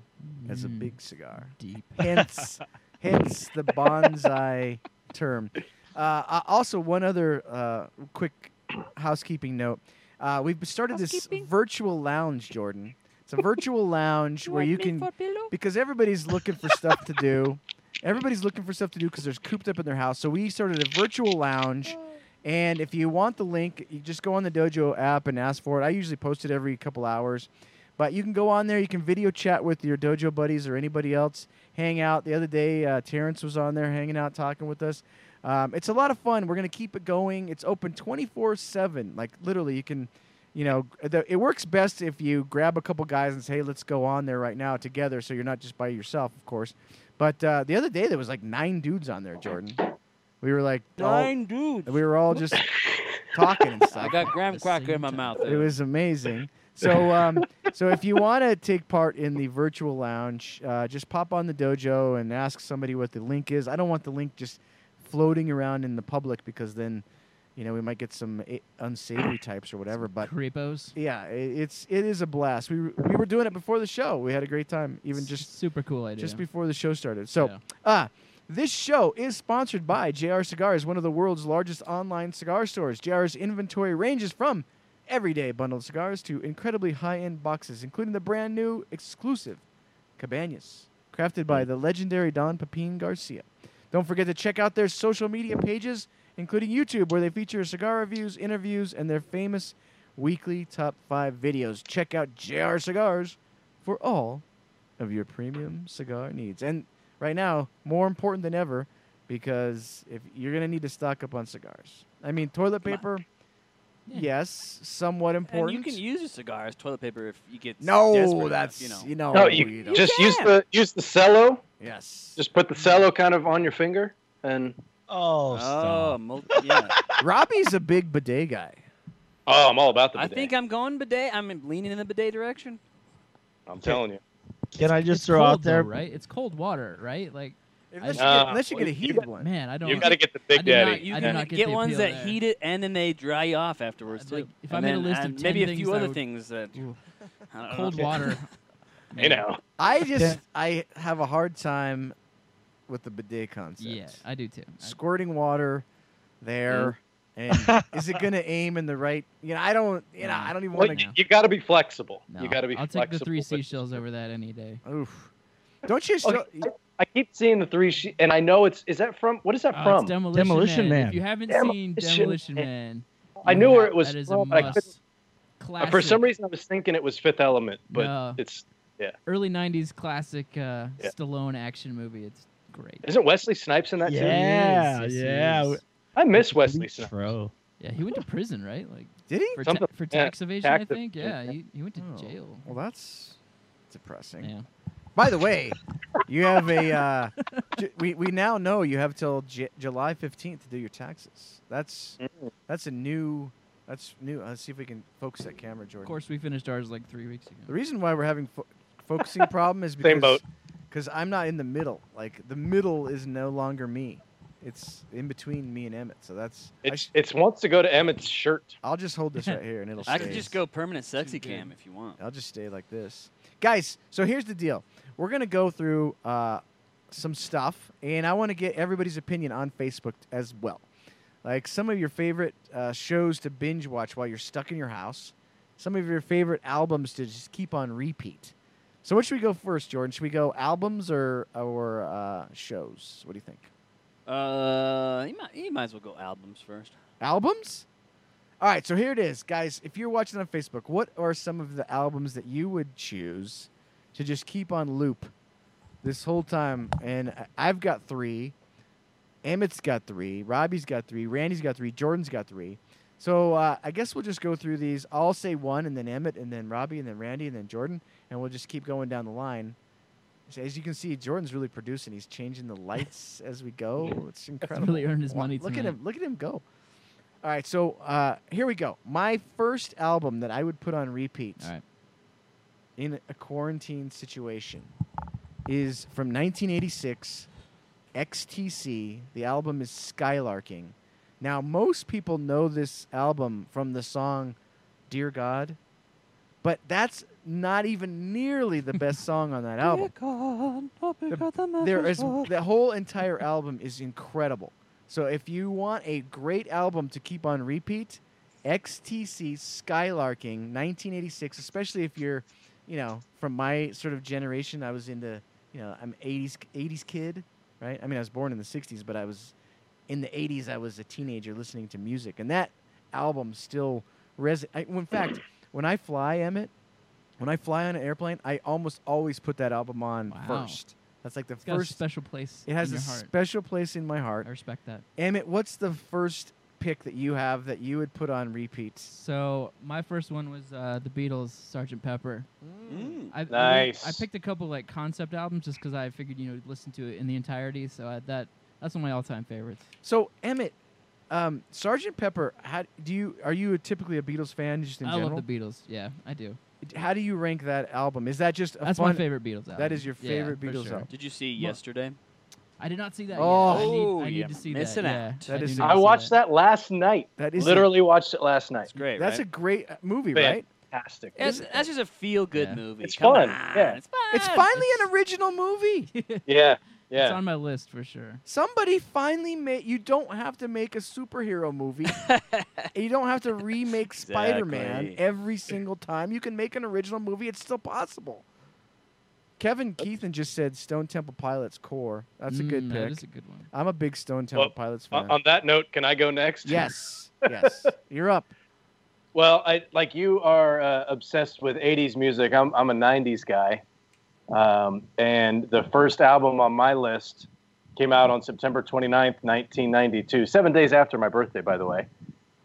as a Mm, big cigar. Deep. Hence, hence the bonsai term. Uh, uh, also, one other uh, quick housekeeping note: uh, we've started this virtual lounge, Jordan. It's a virtual lounge where you can because everybody's looking for stuff to do. Everybody's looking for stuff to do because they're cooped up in their house. So we started a virtual lounge. And if you want the link, you just go on the Dojo app and ask for it. I usually post it every couple hours. But you can go on there. You can video chat with your Dojo buddies or anybody else. Hang out. The other day, uh, Terrence was on there hanging out, talking with us. Um, it's a lot of fun. We're going to keep it going. It's open 24 7. Like, literally, you can, you know, the, it works best if you grab a couple guys and say, hey, let's go on there right now together so you're not just by yourself, of course. But uh, the other day, there was like nine dudes on there, Jordan. We were like, all- Nine dudes. we were all just talking and stuff. I got graham cracker in my time. mouth. It was amazing. So, um, so if you want to take part in the virtual lounge, uh, just pop on the dojo and ask somebody what the link is. I don't want the link just floating around in the public because then, you know, we might get some i- unsavory types or whatever. But Creepos. yeah, it's it is a blast. We were, we were doing it before the show. We had a great time, even just super cool idea. just before the show started. So, Yeah. ah, this show is sponsored by JR Cigars, one of the world's largest online cigar stores. JR's inventory ranges from everyday bundled cigars to incredibly high-end boxes, including the brand new exclusive Cabañas, crafted by the legendary Don Pepin Garcia. Don't forget to check out their social media pages, including YouTube, where they feature cigar reviews, interviews, and their famous weekly top five videos. Check out JR Cigars for all of your premium cigar needs. And right now, more important than ever, because if you're gonna need to stock up on cigars. I mean, toilet paper. Yes, somewhat and important. you can use your cigar as toilet paper if you get no, desperate enough, that's you know. you know, No, you, you don't. just use the use the cello. yes. Just put the cello kind of on your finger, and Oh, Oh, stop. mul- yeah. Robbie's a big bidet guy. oh, I'm all about the. I think I'm going bidet. I'm leaning in the bidet direction. I'm telling you. Can I just it's throw cold, out there? though, right? It's cold water, right? Like, Unless, I- you, get, unless you get a heated got- one. man, I don't. You got to get the I Big did not- Daddy. You I can not get get the ones that there. heat it and then they dry off afterwards. Like, if And I made a list of and 10 maybe a few I other things that Ooh, cold know. water. Hey man. now. I just I have a hard time with the bidet concept. Yeah, I do too. Squirting water there. And is it going to aim in the right? You know, I don't. You know, I don't even Well, want to. you got to be flexible. no, You got to be I'll flexible. take the three seashells over that any day. Oof. Don't you? Okay, I keep seeing the three, she- and I know it's. Is that from? What is that Uh, from? it's Demolition, Demolition Man. Man. If you haven't Demolition seen Demolition Man. Man, I knew where it was That is from, a but I couldn't- must. Uh, Classic. For some reason, I was thinking it was Fifth Element, but No. it's. Yeah. Early '90s classic uh, Yeah. Stallone action movie. It's great. Isn't Wesley Snipes in that too? Yeah, Yes, yes, yeah. yes. I miss Wesley Snipes. Bro. Yeah, he went to prison, right? Like did he? for, ta- Something- for yeah, tax evasion, I think. evasion. Yeah, he, he went to Oh, jail. Well, that's depressing. Yeah. By the way, you have a. Uh, j- we we now know you have till J- July fifteenth to do your taxes. That's Mm. that's a new. That's new. Let's see if we can focus that camera, Jordan. Of course, we finished ours like three weeks ago. The reason why we're having fo- focusing problem is because Same boat. because I'm not in the middle. Like the middle is no longer me. It's in between me and Emmett. So that's. I It's sh- it's wants to go to Emmett's shirt. I'll just hold this right here and it'll. I stay. could just go permanent sexy Too cam if you want. I'll just stay like this. Guys, so here's the deal. We're going to go through uh, some stuff, and I want to get everybody's opinion on Facebook as well. like some of your favorite uh, shows to binge watch while you're stuck in your house, some of your favorite albums to just keep on repeat. So, what should we go first, Jordan? Should we go albums or or uh, shows? What do you think? Uh, you might, you might as well go albums first. Albums? All right, so here it is, guys. If you're watching on Facebook, what are some of the albums that you would choose to just keep on loop this whole time? And I've got three. Emmett's got three. Robbie's got three. Randy's got three. Jordan's got three. So uh, I guess we'll just go through these. I'll say one, and then Emmett, and then Robbie, and then Randy, and then Jordan, and we'll just keep going down the line. As you can see, Jordan's really producing. He's changing the lights as we go. It's incredible. really earned his money Look at him! Look at him go. All right, so uh, here we go. My first album that I would put on repeat right. in a quarantine situation is from 1986, XTC. The album is Skylarking. Now, most people know this album from the song Dear God, but that's not even nearly the best song on that album. The- there is the whole entire album is incredible. So if you want a great album to keep on repeat, XTC Skylarking 1986, especially if you're, you know, from my sort of generation, I was into, you know, I'm 80s 80s kid, right? I mean, I was born in the 60s, but I was in the 80s I was a teenager listening to music and that album still res I, in fact, when I fly Emmett, when I fly on an airplane, I almost always put that album on Wow. first. That's like the It's got a first special place it has in a heart. special place in my heart. I respect that. Emmett, what's the first pick that you have that you would put on repeat? So my first one was uh, the Beatles, Sgt. Pepper. Mm. I, I, went- Nice. I picked a couple like concept albums just because I figured you know listen to it in the entirety. So I, that that's one of my all-time favorites. So Emmett, um, Sergeant Pepper, how do you are you typically a Beatles fan just in I general? love the Beatles. Yeah, I do. How do you rank that album? Is that just a That's fun? my favorite Beatles album. That is your favorite for Beatles sure. album. Did you see yesterday? I did not see that. Oh. yet. I need, I need you're to see missing that. out. Yeah, That I is do a- need I watched that last night. That is a- Literally watched it last night. It's great, That's a great uh, movie, Fan- right? Fantastic. That's, that's just a feel-good Yeah. movie. It's Come fun, on, yeah. It's fun. It's finally an original movie. Yeah, It's on my list for sure. Somebody finally made. You don't have to make a superhero movie. you don't have to remake Spider-Man every single time. You can make an original movie. It's still possible. Kevin Keithan just said Stone Temple Pilots core. That's a good Mm, pick. That is a good one. I'm a big Stone Temple Well, Pilots fan. on that note, can I go next? yes, yes. You're up. Well, I like you are uh, obsessed with '80s music. I'm I'm a '90s guy, um, and the first album on my list came out on September 29th, 1992, seven days after my birthday, by the way,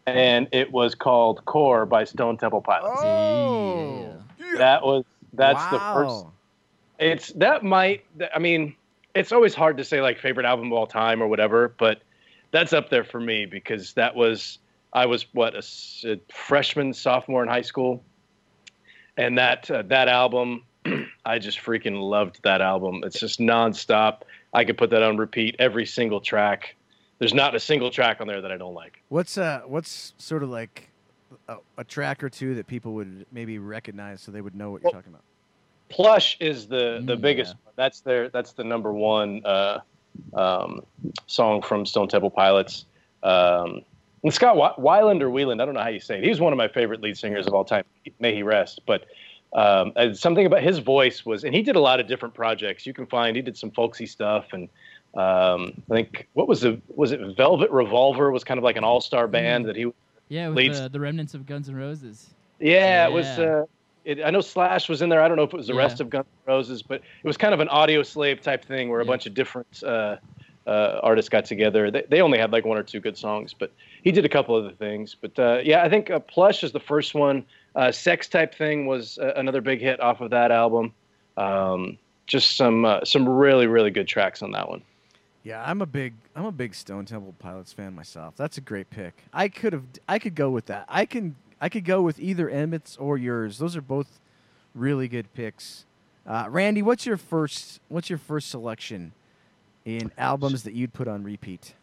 and it was called "Core" by Stone Temple Pilots. Oh, That was that's the first. It's that might. I mean, it's always hard to say like favorite album of all time or whatever, but that's up there for me because that was I was what a freshman, sophomore in high school, and that uh, that album, I just freaking loved that album. It's just nonstop. I could put that on repeat every single track. There's not a single track on there that I don't like. What's uh what's sort of like a, a track or two that people would maybe recognize so they would know what you're talking about? Plush is the the Mm, biggest. yeah. one. That's their that's the number one uh, um, song from Stone Temple Pilots. Um, and Scott Wy- Weiland or Wieland, I don't know how you say it. He's one of my favorite lead singers of all time. May he rest. But um, something about his voice was, and he did a lot of different projects. You can find he did some folksy stuff, and um, I think what was the was it Velvet Revolver was kind of like an all star band that he Yeah, with Leads- the, the remnants of Guns N' Roses. yeah, it was. Uh, it, I know Slash was in there. I don't know if it was the Yeah. rest of Guns N' Roses, but it was kind of an audio slave type thing where a bunch of different uh, uh, artists got together. They, they only had like one or two good songs, but he did a couple other things. But uh, yeah, I think uh, Plush is the first one. Uh, Sex type thing was uh, another big hit off of that album. Um, just some uh, some really really good tracks on that one. Yeah, I'm a big I'm a big Stone Temple Pilots fan myself. That's a great pick. I could have I could go with that. I can I could go with either Emmett's or yours. Those are both really good picks. Uh, Randy, what's your first what's your first selection in albums that you'd put on repeat?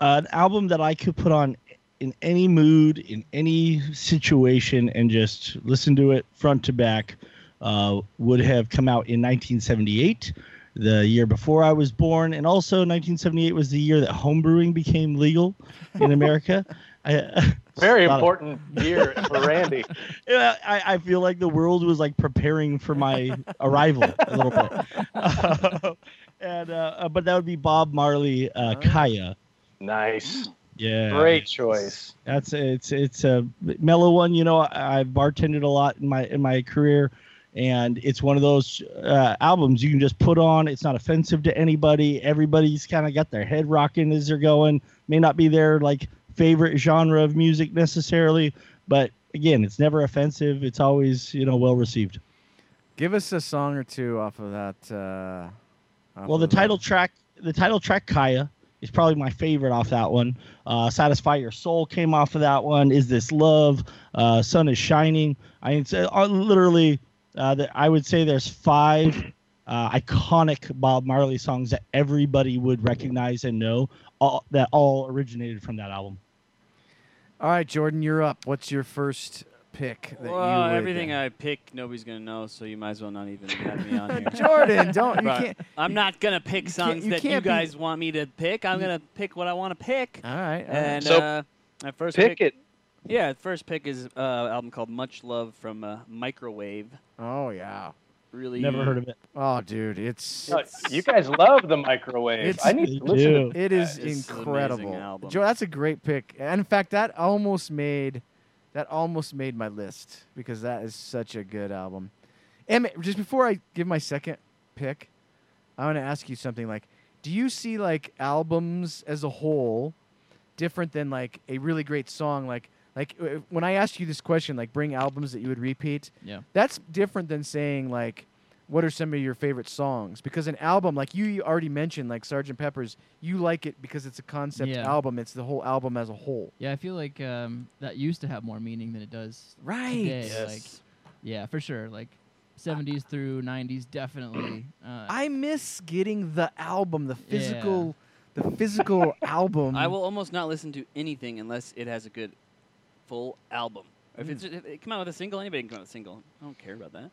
an album that I could put on in any mood, in any situation, and just listen to it front to back uh, would have come out in 1978, the year before I was born, and also 1978 was the year that homebrewing became legal in America. I, Very lot of- important year for Randy. yeah, I, I feel like the world was like preparing for my arrival a little bit. and uh, uh, but that would be Bob Marley, uh, Kaya. Nice. Yeah, Great choice. That's it's it's a mellow one. You know, I, I've bartended a lot in my in my career, and it's one of those uh, albums you can just put on. It's not offensive to anybody. Everybody's kind of got their head rocking as they're going. May not be their like favorite genre of music necessarily, but again, it's never offensive. It's always you know well received. Give us a song or two off of that. Uh, off Well, the of that. title track, the title track Kaya is probably my favorite off that one. Uh, Satisfy Your Soul came off of that one. Is This Love? Uh, Sun is Shining. I mean, it's, uh, literally, uh, the, I would say there's five uh, iconic Bob Marley songs that everybody would recognize and know all, that all originated from that album. All right, Jordan, you're up. What's your first pick? That Well, you would, everything uh, I pick, nobody's gonna know, so you might as well not even have me on here. Jordan, don't you can't. I'm not gonna pick songs you that you can't be- guys want me to pick. I'm gonna pick what I want to pick. All right, all right. And So, uh, my first Pick it. Yeah, first pick is uh, album called Much Love from uh, Microwave. oh yeah. Really, Never heard of it. Oh, dude, it's You guys love the microwave. It's- I need to listen do. to It is It's incredible. Joe, that's a great pick. And in fact, that almost made that almost made my list because that is such a good album. Emmett, just before I give my second pick, I want to ask you something. Like, do you see like albums as a whole different than like a really great song? Like, like uh, when I asked you this question, like bring albums that you would repeat. Yeah. That's different than saying like what are some of your favorite songs? Because an album, like you already mentioned, like Sgt. Pepper's, you like it because it's a concept Yeah. album. It's the whole album as a whole. Yeah, I feel like um, that used to have more meaning than it does Right. today. Yes. Like, yeah, for sure. Like, 70s through 90s, definitely. Uh, I miss getting the album, the physical, the physical album. I will almost not listen to anything unless it has a good full album. If it's if it come out with a single, anybody can come out with a single. I don't care about that.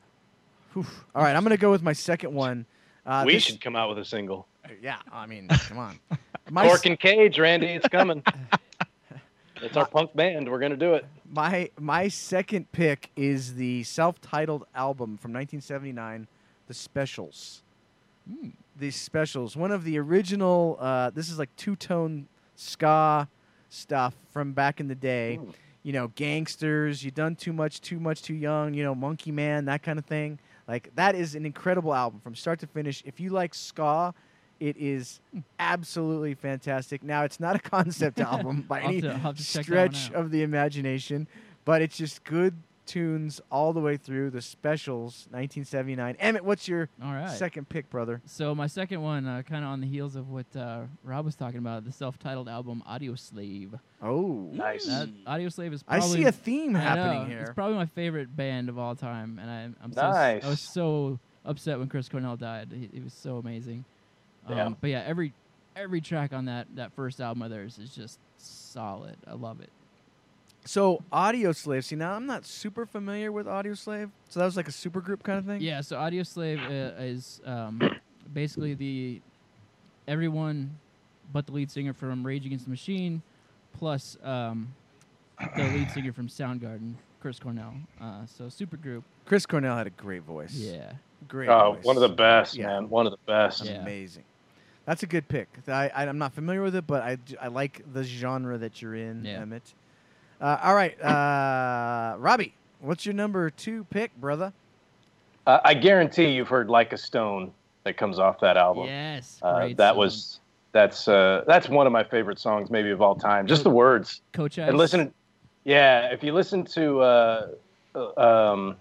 Oof. All right, I'm gonna go with my second one. Uh, we this- should come out with a single. Yeah, I mean, come on. My Cork and Cage, Randy, it's coming. it's our punk band. We're gonna do it. My my second pick is the self-titled album from 1979, The Specials. Hmm. The Specials, one of the original. Uh, this is like two-tone ska stuff from back in the day. You know, gangsters. You done too much, too much, too young. You know, Monkey Man, that kind of thing. Like that is an incredible album from start to finish. If you like ska, it is absolutely fantastic. Now, it's not a concept album by any to- I'll have to check that one stretch of the imagination, but it's just good tunes all the way through. The Specials, 1979. Emmett, what's your all right. second pick, brother? So my second one, uh, kind of on the heels of what uh, Rob was talking about, the self-titled album Audioslave. Oh, Nice. That Audioslave is I probably see a theme happening know, here. It's probably my favorite band of all time, and I, I'm so Nice. I was so upset when Chris Cornell died. He, he was so amazing. Um, Yeah. But yeah, every every track on that that first album of theirs is just solid. I love it. So, Audioslave. See, now I'm not super familiar with Audioslave. So that was like a super group kind of thing. Yeah. So Audioslave uh, is um, basically the everyone but the lead singer from Rage Against the Machine, plus um, the lead singer from Soundgarden, Chris Cornell. Uh, so super group. Chris Cornell had a great voice. Yeah. great. Oh, voice. one of the best, Yeah. man. One of the best. Yeah. Amazing. That's a good pick. I, I, am not familiar with it, but I, I like the genre that you're in, Yeah. Emmett. Uh, all right, uh, Robbie, what's your number two pick, brother? Uh, I guarantee you've heard "Like a Stone" that comes off that album. Yes. Uh, that song. was that's uh, that's one of my favorite songs, maybe of all time. Just the words. Coach Ice. And listen, yeah, if you listen to uh, um,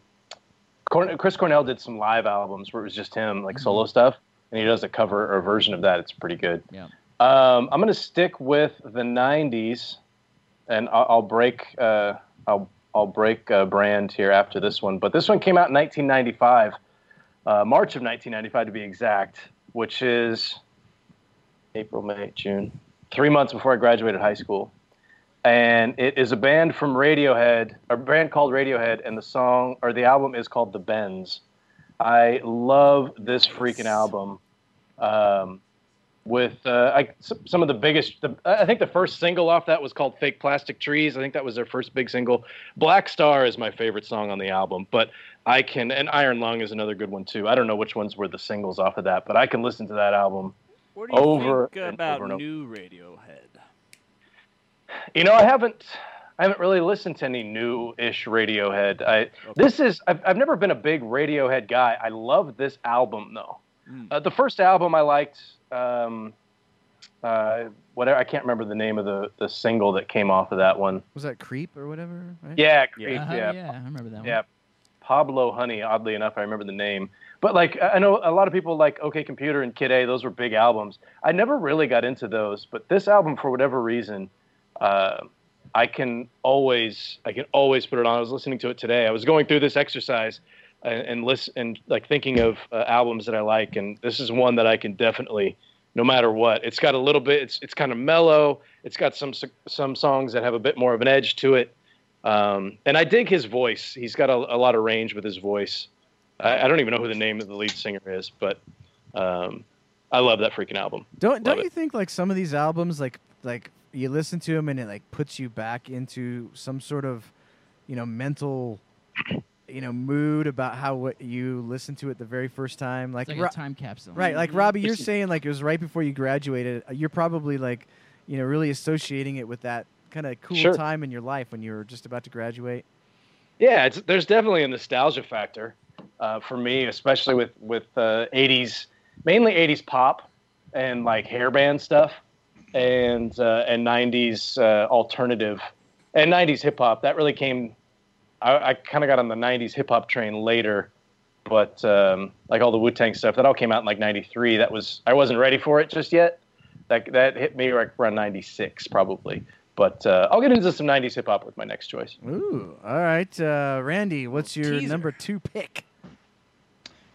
Corn- Chris Cornell did some live albums where it was just him, like solo stuff, and he does a cover or a version of that. It's pretty good. Yeah. Um, I'm gonna stick with the '90s, and I'll, I'll break uh, I'll I'll break uh, brand here after this one. But this one came out in 1995, uh, March of 1995 to be exact, which is April, May, June, three months before I graduated high school. And it is a band from Radiohead, a band called Radiohead, and the song or the album is called The Bends. I love this freaking album. Um, with uh, I, some of the biggest, the, I think the first single off that was called "Fake Plastic Trees." I think that was their first big single. "Black Star" is my favorite song on the album, but I can and "Iron Lung" is another good one too. I don't know which ones were the singles off of that, but I can listen to that album What do you over think and about over new Radiohead? You know, I haven't I haven't really listened to any new-ish Radiohead. I this is I've I've never been a big Radiohead guy. I love this album though. Mm. Uh, the first album I liked. Um, uh, whatever I can't remember the name of the the single that came off of that one. Was that Creep or whatever? Right? Yeah, Creep, Uh-huh, yeah, yeah, I remember that one. yeah. Pablo Honey. Oddly enough, I remember the name. But like I I know a lot of people like OK Computer and Kid A. Those were big albums. I never really got into those, but this album, for whatever reason, uh, I can always I can always put it on. I was listening to it today. I was going through this exercise and, and listen and like thinking of uh, albums that I like, and this is one that I can definitely, no matter what. It's got a little bit. It's it's kind of mellow. It's got some some songs that have a bit more of an edge to it. Um, and I dig his voice. He's got a, a lot of range with his voice. I, I don't even know who the name of the lead singer is, but um, I love that freaking album. Don't don't Love you it. think like some of these albums like like you listen to them and it like puts you back into some sort of you know mental you know mood about how what you listened to it the very first time like, It's like Ro- a time capsule. right like Mm-hmm. Robbie you're saying like it was right before you graduated Uh, you're probably like you know really associating it with that kind of cool Sure. time in your life when you were just about to graduate Yeah, it's, there's definitely a nostalgia factor uh, for me, especially with with uh, '80s, mainly '80s pop and like hairband stuff, and uh, and '90s uh, alternative and '90s hip hop. That really came. I, I kind of got on the '90s hip hop train later, but um, like all the Wu Tang stuff, that all came out in like '93. That was I wasn't ready for it just yet. That that hit me like around '96 probably. But uh, I'll get into some '90s hip hop with my next choice. ooh all right uh, Randy what's your Teaser. number two pick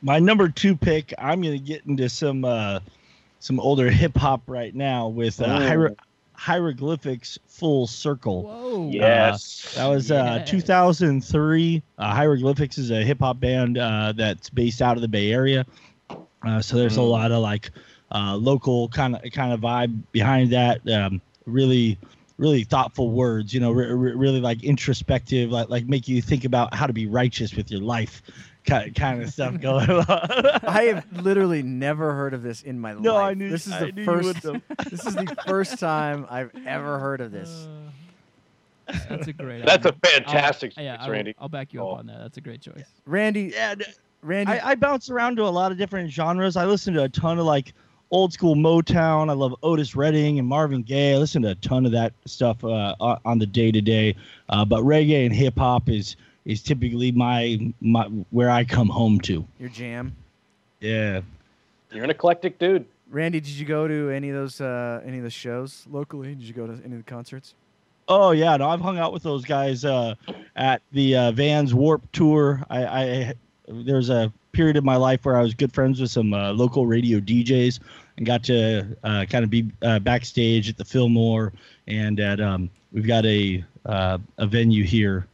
My number two pick, I'm gonna get into some uh, some older hip hop right now with uh, Oh. Hiero- hieroglyphics full circle. Whoa. Yes. That was uh, Yes. 2003. Uh, Hieroglyphics is a hip hop band uh, that's based out of the Bay Area. Uh, so there's a Mm. lot of like uh, local kind of kind of vibe behind that. Um, really, really thoughtful words. You know, re- re- really like introspective, like like make you think about how to be righteous with your life, kind kind of stuff going on. I have literally never heard of this in my No, life. I knew- this is I the knew first. this is the first time I've ever heard of this. Uh, that's a great. That's a fantastic I'll, yeah, choice, I will- Randy. I'll back you Oh. up on that. That's a great choice. Randy, yeah. Randy, I, I bounce around to a lot of different genres. I listen to a ton of like old school Motown. I love Otis Redding and Marvin Gaye. I listen to a ton of that stuff uh, on on the day to day. But reggae and hip hop is is typically my my where I come home to. your jam. Yeah. You're an eclectic dude. Randy, did you go to any of those uh, any of the shows locally? Did you go to any of the concerts? Oh yeah, no, I've hung out with those guys uh, at the uh, Vans Warp Tour. I, I there's a period of my life where I was good friends with some uh, local radio DJs and got to uh, kind of be uh, backstage at the Fillmore and at um, we've got a uh, a venue here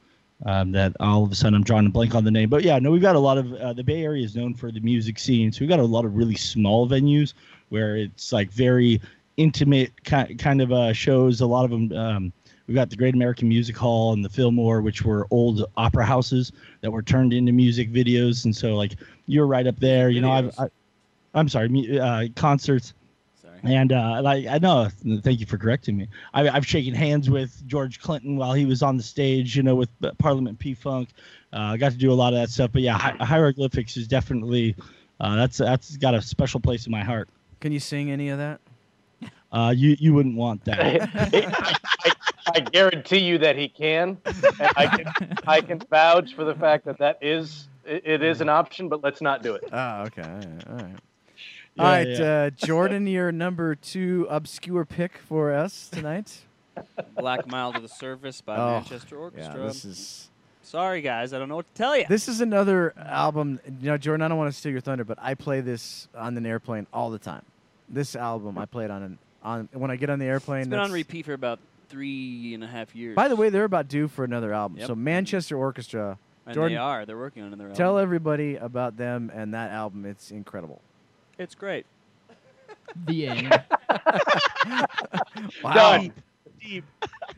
um, that all of a sudden I'm drawing a blank on the name. But yeah, no, we've got a lot of uh, the Bay Area is known for the music scene, so we've got a lot of really small venues where it's like very intimate ki- kind of uh, shows. A lot of them. Um, we've got the Great American Music Hall and the Fillmore, which were old opera houses that were turned into music videos, and so like you're right up there. You know, I've, Videos. I, I'm sorry, uh, concerts. Sorry. And uh, like I know, thank you for correcting me. I, I've shaken hands with George Clinton while he was on the stage, you know, with uh, Parliament P Funk. Uh, I got to do a lot of that stuff. But yeah, hi- hieroglyphics is definitely uh, that's that's got a special place in my heart. Can you sing any of that? Uh, you you wouldn't want that. I, I, I guarantee you that he can. I can. I can vouch for the fact that that is it, it is an option, but let's not do it. Oh, okay. All right. All right, Yeah, all right yeah. uh, Jordan, your number two obscure pick for us tonight. Black Mile to the Surface by Oh, Manchester Yeah, Orchestra. this is Sorry, guys, I don't know what to tell you. this is another album. You know, Jordan, I don't want to steal your thunder, but I play this on an airplane all the time. This album, I play it on an on when I get on the airplane. it's been on that's- repeat for about three and a half years. By the way, they're about due for another album. Yep. So Manchester Orchestra. and Jordan, they are. They're working on another Tell everybody about them and that album. It's incredible. It's great. the end. Wow. Done. Deep.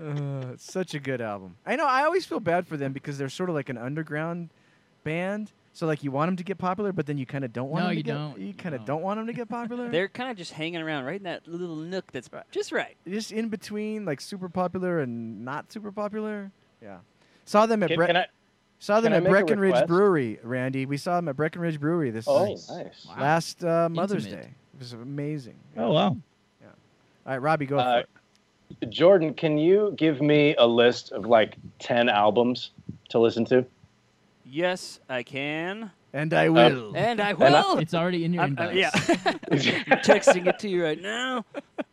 Uh, such a good album. I know. I always feel bad for them because they're sort of like an underground band. So like you want them to get popular, but then you kind of don't want No, them to you get. don't. You You kind of don't. don't want them to get popular. They're kind of just hanging around right in that little nook that's just right. just in between, like super popular and not super popular. Yeah. Saw them at Can, Bre- can I? Saw them can at Breckenridge? Brewery, Randy. We saw them at Breckenridge Brewery this Oh, nice. nice. Wow. last uh, Mother's Intimate. Day. It was amazing. Oh wow. All right, Robbie, go Uh, for it. Jordan, can you give me a list of like ten albums to listen to? Yes, I can, And I um, will. and I I- will. It's already in your I'm- inbox. I'm- yeah, I'm texting it to you right now.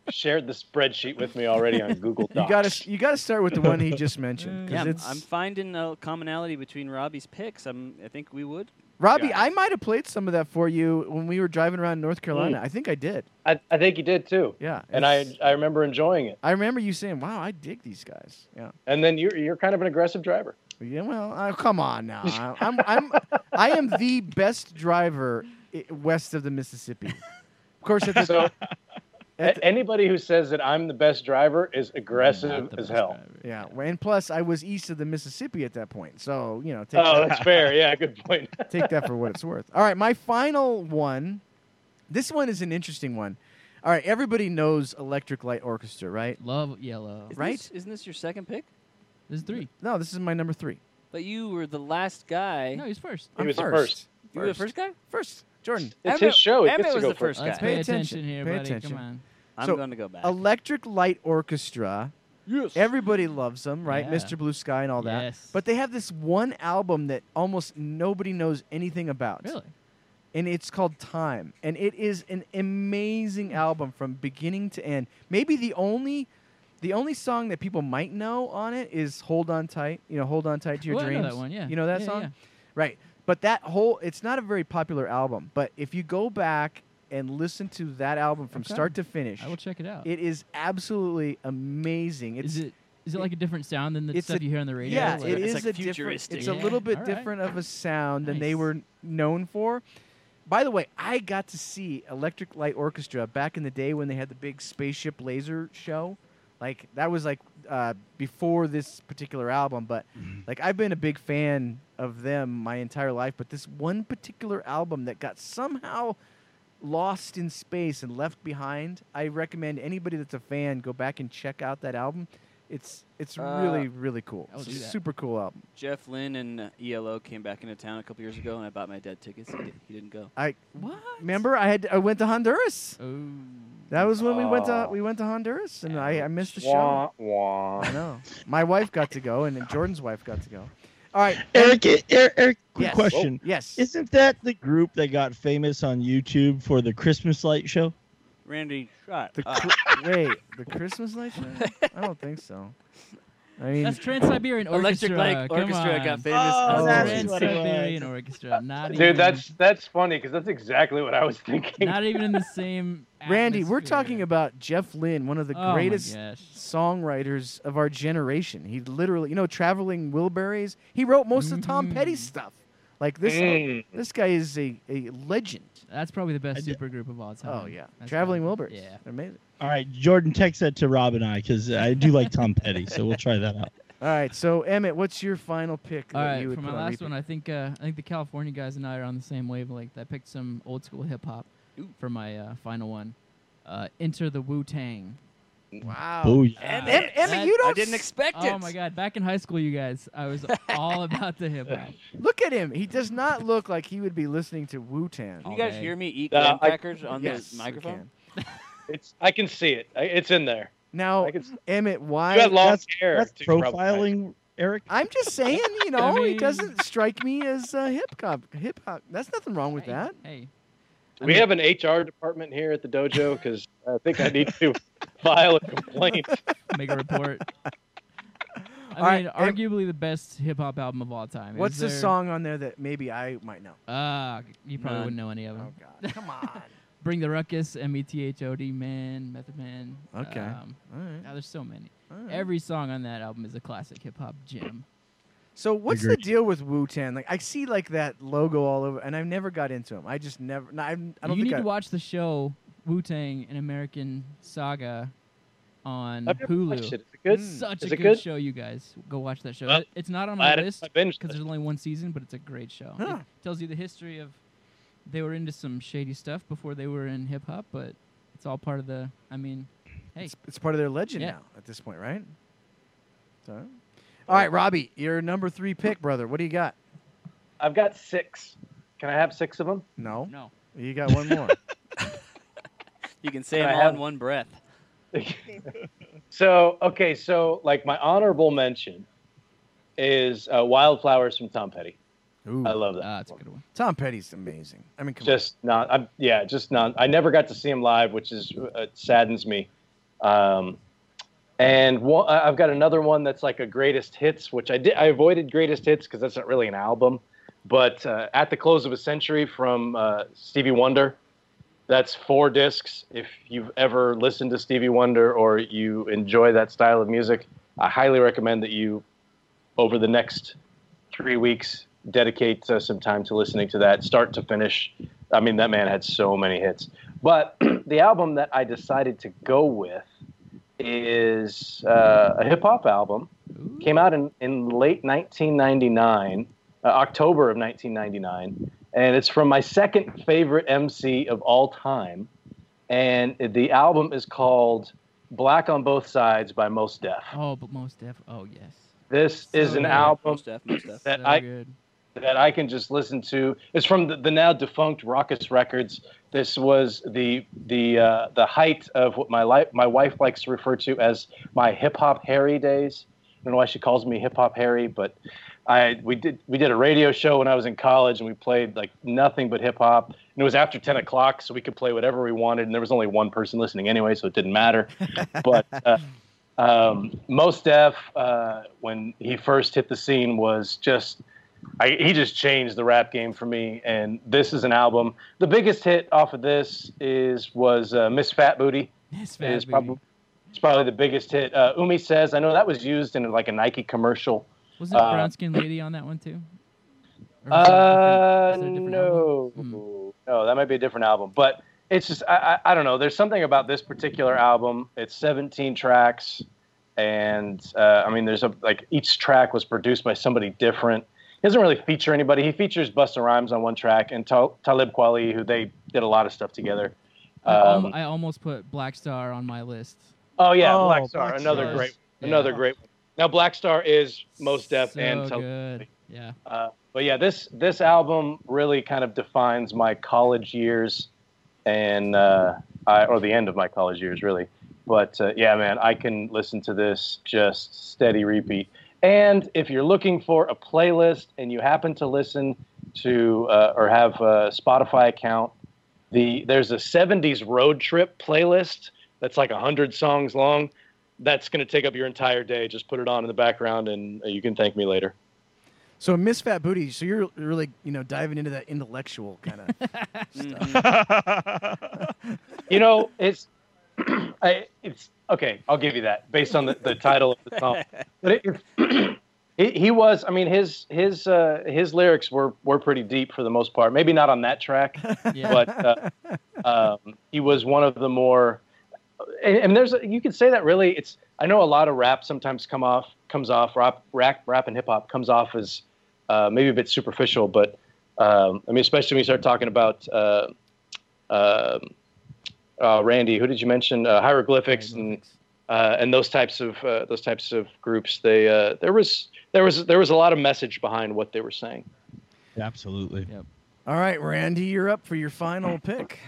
Shared the spreadsheet with me already on Google you Docs. gotta you gotta start with the one he just mentioned. Mm, 'cause Yeah, I'm, it's, I'm finding a commonality between Robbie's picks. I'm, I think we would. Robbie, Yeah. I might have played some of that for you when we were driving around North Carolina. Mm. I think I did. I, I think you did too. Yeah. And I it's- I remember enjoying it. I remember you saying, "Wow, I dig these guys." Yeah. And then you're you're kind of an aggressive driver. Yeah. Well, uh, come on now. I- I'm I'm I am the best driver west of the Mississippi. Of course, at the, So at the- anybody who says that I'm the best driver is aggressive as hell. driver. yeah. And plus, I was east of the Mississippi at that point, so you know, take Oh, that, that's fair. Yeah, good point. take that for what it's worth. All right, my final one. This one is an interesting one. All right, everybody knows Electric Light Orchestra, right? Love yellow. Isn't Right? This, isn't this your second pick? There's three. No, this is my number three. But you were the last guy. No, he's first. He I'm was the first. first. you were the first guy. First, Jordan. It's Emmett- his show. He Emmett gets to was go the first Let's. Pay pay attention. attention here, Pay buddy. attention. Come on. I'm So, going to go back. Electric Light Orchestra. yes. Everybody loves them, right? Yeah. Mr. Blue Sky and all that. Yes. But they have this one album that almost nobody knows anything about. Really? And it's called Time. And it is an amazing album from beginning to end. Maybe the only the only song that people might know on it is Hold On Tight. You know, Hold On Tight to Your Oh, I know Dreams. that one, yeah. You know that Yeah, song? yeah. Right. But that whole it's not a very popular album, but if you go back and listen to that album from Okay. start to finish, I will check it out. it is absolutely amazing. It's Is it is it like a different sound than the it's stuff a- you hear on the radio? yeah, Like- it's like a different. futuristic. It's a little bit all right. different of a sound than they were known for. By the way, I got to see Electric Light Orchestra back in the day when they had the big spaceship laser show. Like that was like uh, before this particular album, but like I've been a big fan of them my entire life. But this one particular album that got somehow lost in space and left behind, I recommend anybody that's a fan go back and check out that album. It's it's Uh, really really cool. It's a super cool album. Jeff Lynne and uh, ELO came back into town a couple years ago, and I bought my dad tickets. He, did, he didn't go. I What? remember I had I went to Honduras. Oh. That was when we went to Oh. we went to Honduras, and I, I missed the show. Wah, wah. I know. My wife got to go, and then Jordan's wife got to go. All right, Eric, Eric, Eric quick Yes. question. Oh, yes. Isn't that the group that got famous on YouTube for the Christmas light show? Randy, shut The up. cr- wait, the Christmas light show? I don't think so. I mean, That's Trans Siberian Orchestra. Electric Light Come Orchestra on. got famous. Oh, Oh, that's Trans what it Siberian was. Orchestra. Not Dude, even, that's that's funny because that's exactly what I was thinking. not even in the same. Randy, we're atmosphere. talking about Jeff Lynne, one of the Oh my greatest gosh. songwriters of our generation. He literally, you know, traveling Wilburys. He wrote most of Tom Mhm. Petty's stuff. Like this, Mm. this guy is a, a legend. That's probably the best d- supergroup of all time. Oh yeah, That's traveling probably- Wilburys. Yeah. They're amazing. All right, Jordan, text that to Rob and I because I do like Tom Petty, so we'll try that out. All right, so Emmett, what's your final pick? All that right, you would for my on last one, I think uh, I think the California guys and I are on the same wavelength. I picked some old school hip hop for my uh, final one. Uh, Enter the Wu Tang. Wow. Oh, yeah. And Em- Emmett, you don't I didn't expect it. Oh my God! Back in high school, you guys, I was all about the hip hop. look at him. He does not look like he would be listening to Wu Tang. Can you guys day. hear me eat Uh, crackers on yes, the microphone? can. It's I can see it. I, it's in there. Now, I can, s- Emmett, why? you had long that's- hair. That's too, probably. profiling, Eric. I'm just saying, you know, I he mean- doesn't strike me as uh, hip hop. Hip hop. That's nothing wrong with hey, that. Hey, Do I we mean- have an HR department here at the dojo? Because I think I need to file a complaint. make a report. I All mean, right, and- arguably the best hip hop album of all time. Is What's the song on there that maybe I might know? Ah, you probably None. wouldn't know any of them. Oh God, come on. Bring the Ruckus, M E T H O D, Man, Method Man. Okay. Um, All right. now there's so many. all right. Every song on that album is a classic hip hop gem. So what's the deal with Wu Tang? Like I see like that logo all over, and I've never got into him. I just never. No, I'm, I don't you think need I. to watch the show Wu Tang: An American Saga on I've Hulu. it. Is it good? Such Is a it good, good? show, you guys. Go watch that show. Well, it's not on my list because there's only one season, but it's a great show. Huh. It tells you the history of they were into some shady stuff before they were in hip hop, but it's all part of the. I mean, hey, It's, it's part of their legend Yeah. now at this point, right? So, all right, Robbie, your number three pick, brother. What do you got? I've got six. Can I have six of them? No, no. you got one more. You can say Can them all in one breath. so okay, so like my honorable mention is uh, Wildflowers from Tom Petty. Ooh, I love that. Ah, that's a good one. Tom Petty's amazing. I mean, come just not. I'm, yeah, just not. I never got to see him live, which is uh, saddens me. Um, and one, I- I've got another one that's like a greatest hits, which I did. I avoided greatest hits because that's not really an album. But uh, at the close of a century from uh, Stevie Wonder, that's four discs. If you've ever listened to Stevie Wonder or you enjoy that style of music, I highly recommend that you, over the next three weeks, dedicate uh, some time to listening to that, start to finish. I mean, that man had so many hits. But the album that I decided to go with is uh, a hip hop album. Ooh. Came out in, in late 1999, uh, October of 1999. And it's from my second favorite MC of all time. And the album is called Black on Both Sides by Mos Def. Oh, but most def. Oh yes. This is an good. album Most def, most def. that so I good. That I can just listen to. It's from the, the now defunct Rawkus Records. This was the the uh, the height of what my life my wife likes to refer to as my hip hop Harry days. I don't know why she calls me hip hop Harry, but I we did we did a radio show when I was in college and we played like nothing but hip hop. And it was after ten o'clock, so we could play whatever we wanted, and there was only one person listening anyway, so it didn't matter. but uh, um, Mos Def, uh, when he first hit the scene, was just I, he just changed the rap game for me. And this is an album. The biggest hit off of this is was uh, Miss Fat Booty. It's Is fat probably it's probably the biggest hit. Uh, Umi says I know that was used in like a Nike commercial. Wasn't uh, brown skin lady on that one too? Or was that a Uh, different- was that a different no. Hmm. no, that might be a different album. But it's just I, I I don't know. There's something about this particular album. It's 17 tracks, and uh, I mean, there's a like each track was produced by somebody different. He doesn't really feature anybody. He features Busta Rhymes on one track and Tal- Talib Kweli, who they did a lot of stuff together. I, alm- Um, I almost put Black Star on my list. oh yeah, Oh, Black Star, Black another Star. great, Yeah. another great one. Now Black Star is Mos Def so and Talib good. Yeah. Uh, but yeah, this this album really kind of defines my college years, and uh, I, or the end of my college years, really. But uh, yeah, man, I can listen to this just steady repeat. And if you're looking for a playlist and you happen to listen to uh, or have a Spotify account, the there's a '70s road trip playlist that's like hundred songs long. That's going to take up your entire day. Just put it on in the background, and uh, you can thank me later. So Miss Fat Booty. So you're really you know diving into that intellectual kind of stuff. You know, it's okay. I'll give you that based on the, the title of the song. But it, it's- he, he was. I mean, his his uh, his lyrics were were pretty deep for the most part. Maybe not on that track, Yeah. but uh, um, he was one of the more. And, and there's you could say that really. It's I know a lot of rap sometimes come off comes off rap rap, rap and hip hop comes off as uh, maybe a bit superficial, but um, I mean, especially when you start talking about. Uh, um uh, Randy, who did you mention? Uh, hieroglyphics and uh, and those types of uh, those types of groups. They uh, there was there was there was a lot of message behind what they were saying. Absolutely. Yep. All right, Randy, you're up for your final pick.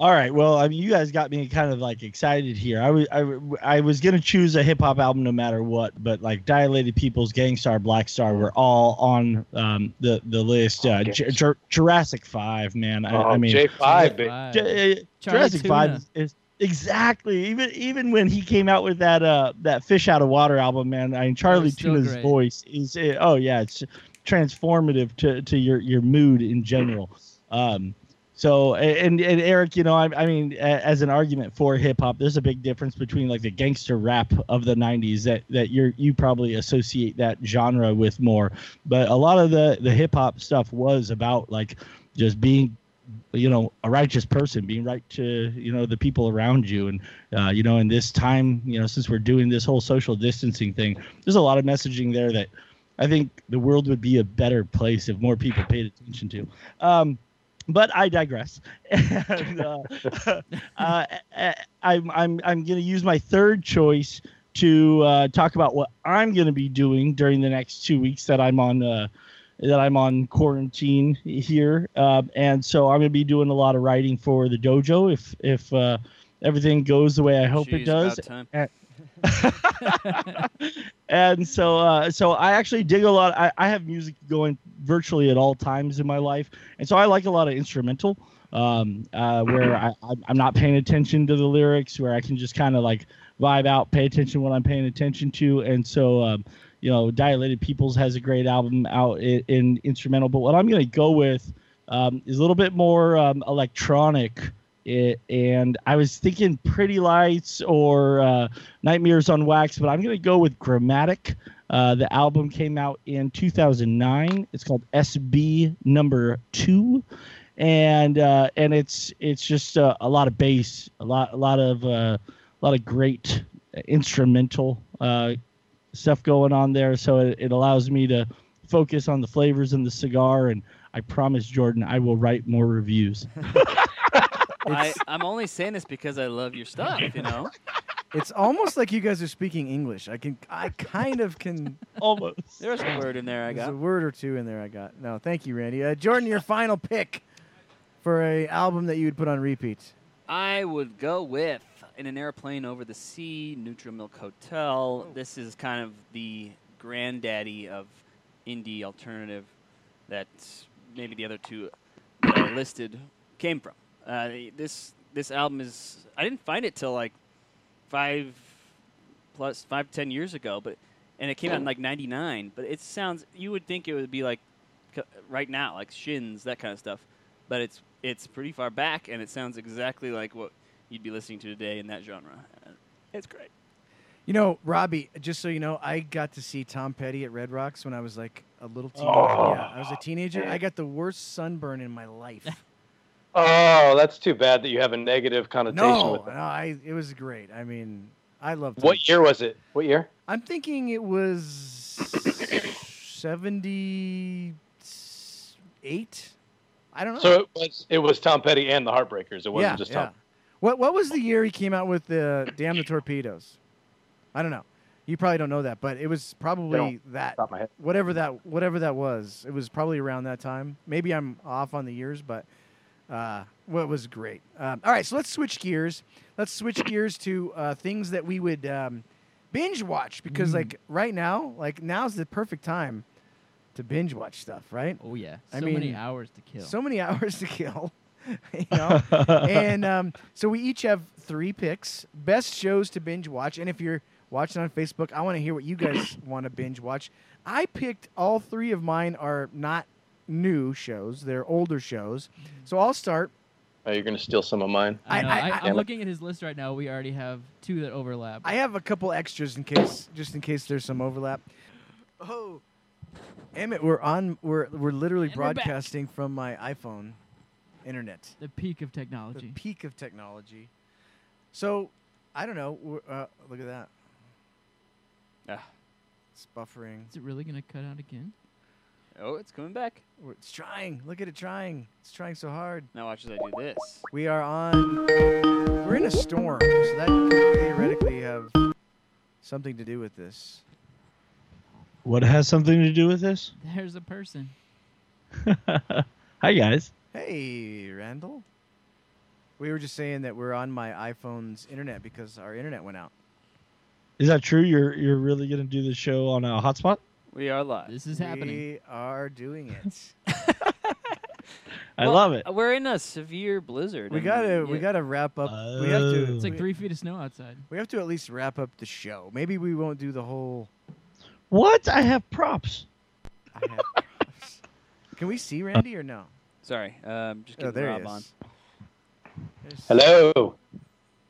All right. Well, I mean, you guys got me kind of like excited here. I was I, w- I was gonna choose a hip hop album no matter what, but like Dilated Peoples, Gang Starr, Black Star were all on um, the the list. Uh, Okay. J- Jur- Jurassic Five, man. I, Oh, I mean, J five, J- Jurassic Five is, is exactly even even when he came out with that uh that Fish Out of Water album, man. I mean, Chali 2na's great. voice is uh, oh yeah, it's transformative to to your your mood in general. Um, so and and Eric, you know, I, I mean, as an argument for hip hop, there's a big difference between like the gangster rap of the '90s that that you're you probably associate that genre with more, but a lot of the the hip hop stuff was about like just being you know a righteous person being right to you know the people around you. And uh, you know in this time you know since we're doing this whole social distancing thing there's a lot of messaging there that i think the world would be a better place if more people paid attention to. Um, but I digress. and, uh, uh, I'm I'm I'm going to use my third choice to uh, talk about what I'm going to be doing during the next two weeks that I'm on uh, that I'm on quarantine here, um, and so I'm going to be doing a lot of writing for the dojo if if uh, everything goes the way I hope it does. time. and so uh, so I actually dig a lot. I, I have music going virtually at all times in my life, and so I like a lot of instrumental, um, uh, where I, I'm- not paying attention to the lyrics, where I can just kind of like vibe out, pay attention to what I'm paying attention to, and so um, you know, Dilated Peoples has a great album out in, in instrumental, but what I'm gonna go with um, is a little bit more um, electronic. It, and I was thinking Pretty Lights or uh, Nightmares on Wax, but I'm going to go with Gramatik. Uh, the album came out in 2009. It's called SB Number Two, and uh, and it's it's just uh, a lot of bass, a lot a lot of uh, a lot of great instrumental uh, stuff going on there. So it, it allows me to focus on the flavors in the cigar, and I promise Jordan I will write more reviews. I, I'm only saying this because I love your stuff. You know. It's almost like you guys are speaking English. I can, I kind of can. Almost. There's a word in there I got. There's a word or two in there I got. No, thank you, Randy. Uh, Jordan, your final pick for a album that you would put on repeat. I would go with in an airplane over the sea, Neutral Milk Hotel. This is kind of the granddaddy of indie alternative that maybe the other two that I listed came from. Uh, this this album is I didn't find it till like five plus five ten years ago, but and it came out in like '99. But it sounds you would think it would be like right now, like Shins that kind of stuff, but it's it's pretty far back, and it sounds exactly like what you'd be listening to today in that genre. Uh, It's great. You know, Robbie, just so you know, I got to see Tom Petty at Red Rocks when I was like a little teenager. Oh. Yeah, I was a teenager. I got the worst sunburn in my life. Oh, that's too bad that you have a negative connotation no, with no, it. I it was great. I mean, I loved What year was it? What year? I'm thinking it was 78. I don't know. So it was it was Tom Petty and the Heartbreakers. It wasn't yeah, just yeah. Tom. What what was the year he came out with the Damn the Torpedoes? I don't know. You probably don't know that, but it was probably that Top my head. whatever that whatever that was. It was probably around that time. Maybe I'm off on the years, but uh, well, it was great. Um, all right, so let's switch gears. Let's switch gears to uh, things that we would um, binge watch because, like, right now, like now's the perfect time to binge watch stuff, right? Oh yeah, I so many hours to kill. So many hours to kill. you know? and um, so we each have three picks, best shows to binge watch. And if you're watching on Facebook, I want to hear what you guys want to binge watch. I picked all three of mine are not new shows; they're older shows. So I'll start. Oh, you're gonna steal some of mine. I, I- know, I- I, I- am looking at his list right now. We already have two that overlap. I have a couple extras in case, just in case there's some overlap. Oh, Emmett, we're on. We're we're literally And we're broadcasting from my iPhone internet. the peak of technology. the peak of technology. So, I don't know. Uh, look at that. Ah. It's buffering. Is it really gonna cut out again? Oh, it's coming back. It's trying. Look at it trying. It's trying so hard. Now watch as I do this. We are on. We're in a storm, so that could theoretically have something to do with this. What has something to do with this? There's a person. Hi guys. Hey, Randall. We were just saying that we're on my iPhone's internet because our internet went out. Is that true? You're you're really gonna do the show on a hotspot? We are live. This is happening. We are doing it. I Well, love it. We're in a severe blizzard. we and gotta we yeah. gotta wrap up. we have to. Oh. It's like we- three feet of snow outside. We have to at least wrap up the show. Maybe we won't do the whole. What? I have props. I have props. Can we see Randy or no? Sorry, um, just Oh, getting there Rob he on. is. There's Hello.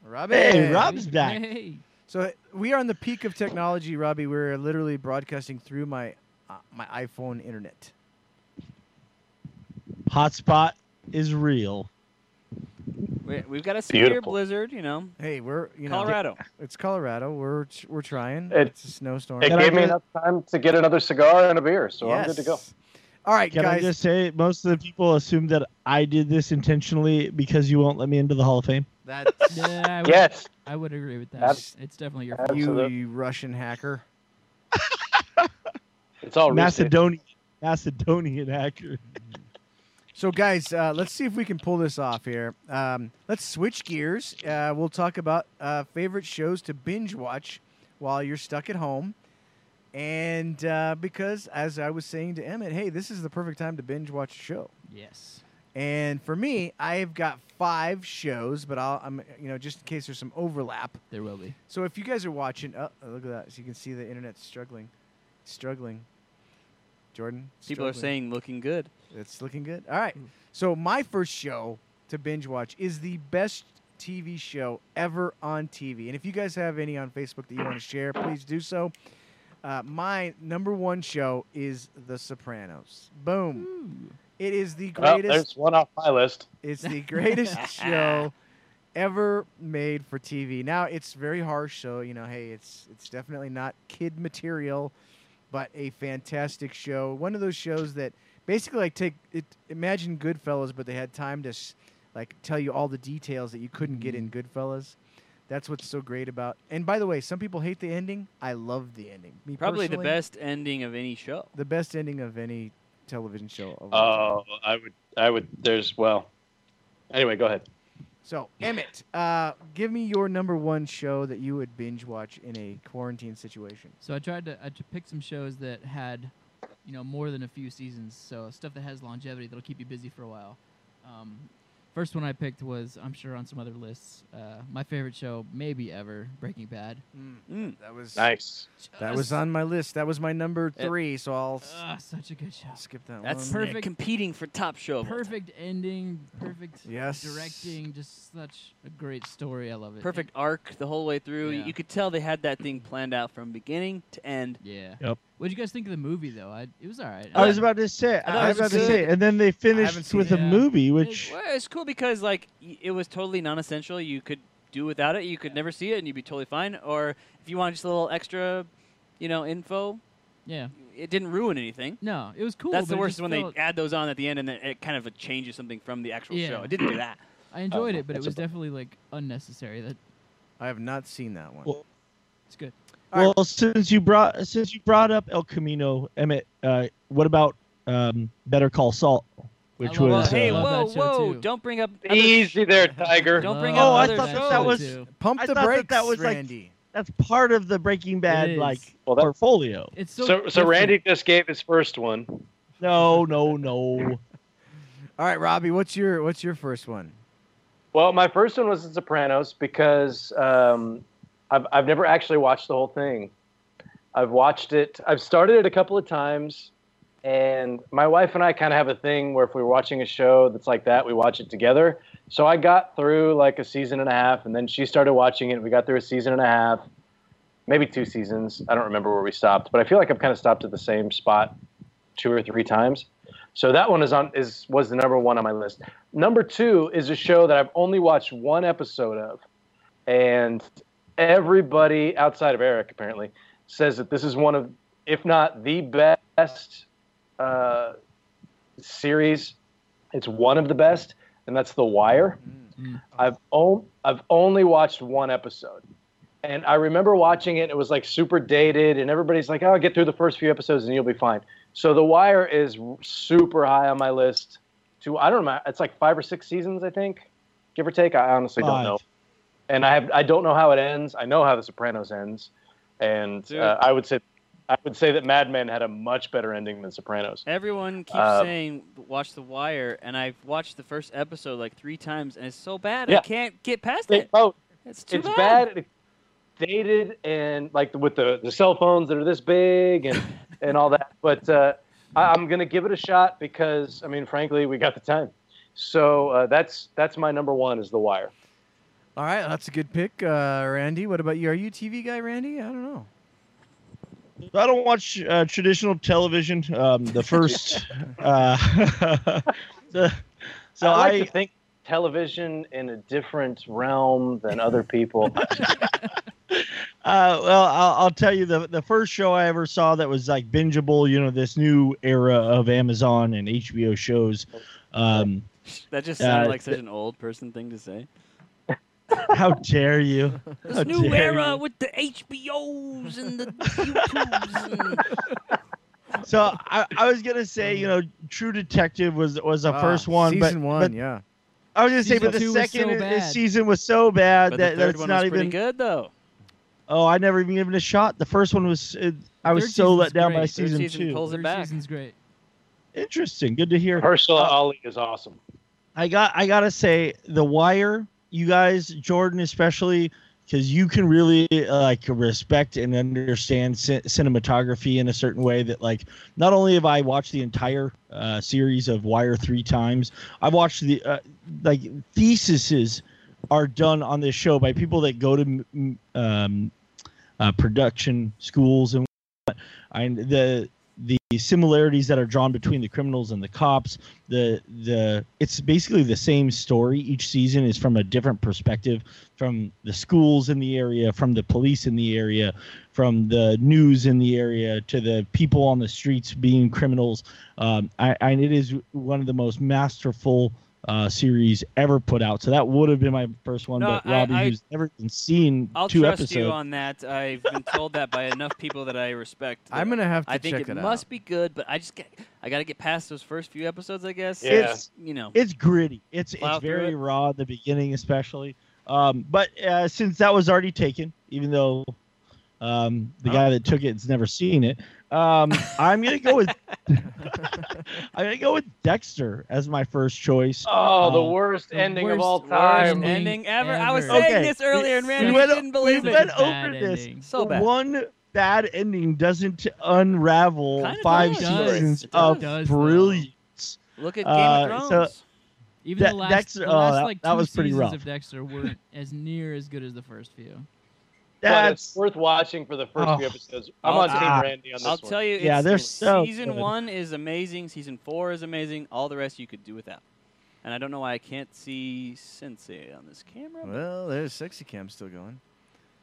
Robbie. Hey, Rob's back. Hey, So we are on the peak of technology, Robbie. We're literally broadcasting through my uh, my iPhone internet. Hotspot is real. We, we've got a severe Beautiful. blizzard, you know. Hey, we're you know Colorado. it's Colorado. We're we're trying. It- it's a snowstorm. It Can gave me enough time to get another cigar and a beer, so I'm good to go. Yes. All right, Can guys. I just say, most of the people assume that I did this intentionally because you won't let me into the Hall of Fame. That's Yeah, I Yes. I would agree with that. Abs- it's definitely your abs- fault. you, you Russian hacker. It's all recent. Macedonian, Macedonian hacker. So, guys, uh, let's see if we can pull this off here. Um, let's switch gears. Uh, we'll talk about uh, favorite shows to binge watch while you're stuck at home. And uh, because, as I was saying to Emmett, hey, this is the perfect time to binge watch a show. Yes. And for me, I've got five shows, but I'll, I'm, you know, just in case there's some overlap. There will be. So if you guys are watching, oh, look at that! So you can see the internet's struggling, struggling. Jordan, People are saying looking good. It's looking good. All right. So my first show to binge watch is the best TV show ever on TV. And if you guys have any on Facebook that you want to share, please do so. Uh, my number one show is The Sopranos. Boom. It is the Well, greatest. there's one off my list. It's the greatest show ever made for TV. Now it's very harsh, so you know, hey, it's it's definitely not kid material, but a fantastic show. One of those shows that basically like take it. Imagine Goodfellas, but they had time to like tell you all the details that you couldn't get in mm-hmm. Goodfellas. That's what's so great about. And by the way, some people hate the ending. I love the ending. Me Probably the best ending of any show. the best ending of any television show. of all time. Oh, I would, I would. There's well. Anyway, go ahead. So, Emmett, uh, give me your number one show that you would binge watch in a quarantine situation. So I tried to I t- pick some shows that had, you know, more than a few seasons. So stuff that has longevity that'll keep you busy for a while. Um, first one I picked was I'm sure on some other lists. Uh, my favorite show, maybe ever, Breaking Bad. Mm. That was Nice. that was on my list. That was my number three. So I'll s- Ah, such a good show. skip that one. That's one. Perfect. competing for top show. of time. Perfect ending. Perfect Yes. directing. Just such a great story. I love it. Perfect arc the whole way through. Yeah. You could tell they had that thing planned out from beginning to end. Yeah. Yep. What did you guys think of the movie though? I, it was all right. I was about to say. thought I it was was about to say, and then they finished with it. a Yeah. movie, which Well, it's cool because like it was totally non-essential. You could do without it. You could never see it, and you'd be totally fine. Or if you want just a little extra, you know, info, yeah. it didn't ruin anything. No, it was cool. That's the worst is when they add those on at the end, and then it kind of changes something from the actual show. Yeah. It didn't do that. I enjoyed Oh, it, but it was definitely like unnecessary. That I have not seen that one. Well, it's good. All well, since you brought since you brought up El Camino, Emmett, uh, what about um, Better Call Saul, which love was that. hey, I uh, love whoa, that show, who! too. Don't bring up other Easy there, Tiger. Don't bring Love Oh, I up other thought that shows. that was- too. Pump the thought that brakes, that was, like, Randy. that's part of the Breaking Bad like Well, that- portfolio. It's so So, so. Randy just gave his first one. No, no, no. All right, Robbie, what's your what's your first one? Well, my first one was The Sopranos because um, I've I've never actually watched the whole thing. I've watched it. I've started it a couple of times, and my wife and I kind of have a thing where if we're watching a show that's like that, we watch it together. So I got through like a season and a half, and then she started watching it. We got through a season and a half, maybe two seasons. I don't remember where we stopped, but I feel like I've kind of stopped at the same spot two or three times. So that one is on is was the number one on my list. Number two is a show that I've only watched one episode of, and everybody outside of Eric apparently says that this is one of, if not the best uh, series. It's one of the best, and that's The Wire. Mm. I've on, I've only watched one episode, and I remember watching it. It was like super dated, and everybody's like, "Oh, get through the first few episodes, and you'll be fine." So The Wire is super high on my list. To I don't know, it's like five or six seasons, I think, give or take. I honestly don't know, and I have I don't know how it ends. I know how The Sopranos ends, and uh, I would say I would say that Mad Men had a much better ending than Sopranos. Everyone keeps Uh, saying watch The Wire, and I've watched the first episode like three times, and it's so bad I can't get past They it. both It's too it's bad. bad. it's dated, and like with the, the cell phones that are this big and and all that. But uh, I, I'm gonna give it a shot because I mean, frankly, we got the time. So uh, that's that's my number one is The Wire. All right, that's a good pick, uh, Randy. What about you? Are you a TV guy, Randy? I don't know. I don't watch uh, traditional television. Um, the first, uh, the So I like I, to think television in a different realm than other people. Uh, well, I'll, I'll tell you the the first show I ever saw that was like bingeable. You know, this new era of Amazon and HBO shows. Um, That just sounded Uh, like such an old person thing to say. How dare you? This How new era you. with the HBOs and the YouTubes. And So I, I was gonna say, you know, True Detective was was the Ah, first one, but, one, but yeah. I was gonna say, Season but the second so i- season was so bad but that the third that's not was even. good though. Oh, I never even given it a shot. The first one was. It, I was Third so let down by great. Third season, season two. pulls it Third back. season's great. Interesting. Good to hear. Mahershala Uh, Ali is awesome. I got I gotta say, The Wire, you guys, Jordan especially, because you can really uh, like respect and understand ci- cinematography in a certain way that like not only have I watched the entire uh, series of Wire three times, I've watched the uh, like theses are done on this show by people that go to um, uh, production schools and whatnot. and the the similarities that are drawn between the criminals and the cops the the it's basically the same story each season is from a different perspective from the schools in the area from the police in the area from the news in the area to the people on the streets being criminals. Um, I, and it is one of the most masterful uh, series ever put out so that would have been my first one No, but robbie I- who's never even seen I'll two trust episodes you on that. I've been told that by enough people that I respect. that I'm gonna have to I think check it it must be good, but I just get, I got to get past those first few episodes, I guess. Yeah. It's- You know. it's gritty. It's Plow it's very it. raw at the beginning, especially. Um, but uh, since that was already taken, even though um, the guy that took it has never seen it, um, I'm gonna go with I'm gonna go with Dexter as my first choice. Oh, the Um, worst the ending of all time. ending ending ever. I was saying Okay. this earlier, and We Randy went- didn't believe we it. went over this. ending. So bad. One bad ending doesn't unravel Kinda five does. seasons It of does, though. brilliance. Look at Game Uh, of so- Thrones. Even De- the last, Dexter- the oh, that- like that two was pretty seasons rough. of Dexter weren't as near as good as the first few. But it's That's worth watching for the first Oh. few episodes. I'm I'll- on Team Ah. Randy on this one. I'll one. tell you, Yeah, it's, they're so season good. one is amazing. Season four is amazing. All the rest you could do without. And I don't know why I can't see Sensei on this camera. Well, there's sexy cam still going.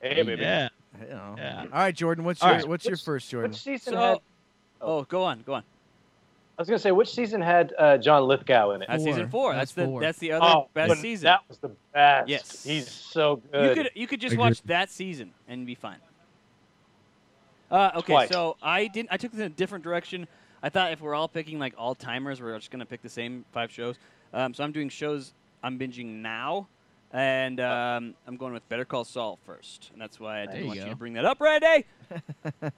Hey, baby. yeah. Yeah. All right, Jordan. What's All your right. what's your first, Jordan? Which season So- had? Oh, go on, go on. I was gonna say which season had uh, John Lithgow in it? That's season Four. four. That's, That's the that's the other oh, best season. That was the best. Yes. he's so good. you good. could you could just Agreed. watch that season and be fine. Uh, okay, Twice. so I didn't. I took this in a different direction. I thought if we're all picking like all timers, we're just gonna pick the same five shows. Um, so I'm doing shows I'm binging now, and um, I'm going with Better Call Saul first, and that's why I didn't you want you to bring that up, Randy.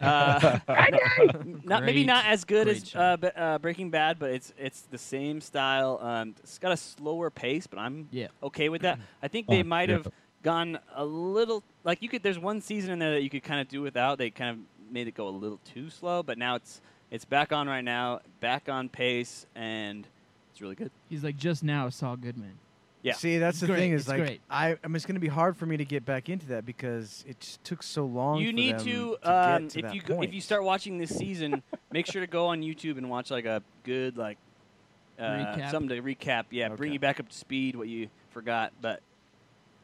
Uh, not maybe not as good great as uh, Be- uh, Breaking Bad, but it's it's the same style. Um, it's got a slower pace, but I'm Yeah. okay with that. I think they Oh, might yeah. have gone a little like you could. There's one season in there that you could kind of do without. They kind of made it go a little too slow, but now it's it's back on right now, back on pace, and it's really good. He's like just now Saul Goodman. Yeah. See, that's the Great, thing is it's like great. I, I mean, it's going to be hard for me to get back into that because it just took so long. you for need them to, get um, to if that you go, if you start watching this season, make sure to go on YouTube and watch like a good like uh, Recap? something to recap. Yeah, bring you back up to speed what you forgot, but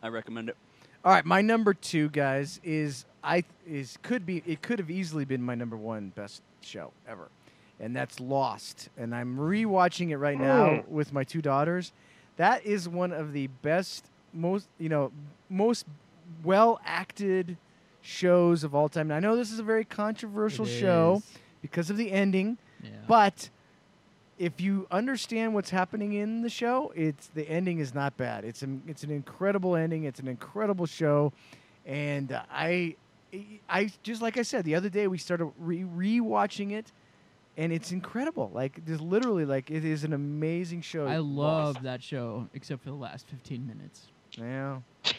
I recommend it. All right, my number two, guys, is I is could be it could have easily been my number one best show ever, and that's Lost. And I'm rewatching it right now with my two daughters. That is one of the best, most you know, most well acted shows of all time. And I know this is a very controversial It show is. because of the ending, Yeah. but if you understand what's happening in the show, it's the ending is not bad. It's an it's an incredible ending. It's an incredible show, and uh, I I just like I said the other day we started re rewatching it, and it's incredible. Like there's literally like it is an amazing show. I love Lost. that show except for the last 15 minutes. Yeah.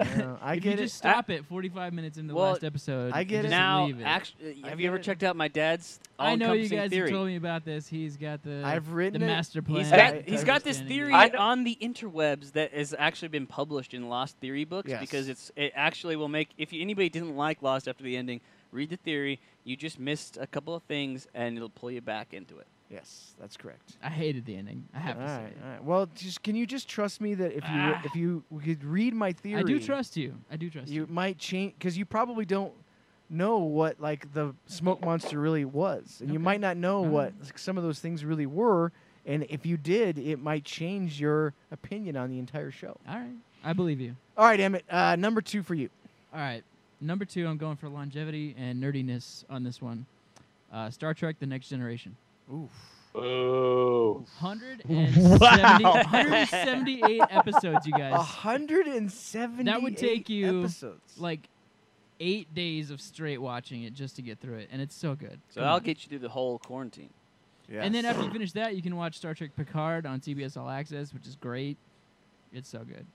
Yeah, I if get you it. just stop it 45 minutes into the last episode, I and get it. just now, leave it. actually, I have you ever it. checked out my dad's? I know you all-encompassing guys theory? have told me about this. He's got the I've written the master plan. He's Yeah, got I- he's I got this theory it. I know- on the interwebs that has actually been published in Lost theory books Yes. because it's it actually will make if you, anybody didn't like Lost after the ending, read the theory. You just missed a couple of things and it'll pull you back into it. Yes, that's correct. I hated the ending. I have All to say. right, all right. Well, just can you just trust me that if you Ah. if you could read my theory, I do trust you. I do trust you you. might change because you probably don't know what like the smoke monster really was, and you might not know All what like, some of those things really were. And if you did, it might change your opinion on the entire show. All right. I believe you. All right, Emmett. Uh, number two for you. All right. Number two, I'm going for longevity and nerdiness on this one. Uh, Star Trek: The Next Generation. Oof. Ooh. 170, 178 episodes, you guys. A hundred and seventy. That would take you, episodes. Like eight days of straight watching it just to get through it, and it's so good. So Come I'll on. get you through the whole quarantine. And then after you finish that, you can watch Star Trek Picard on CBS All Access, which is great. It's so good.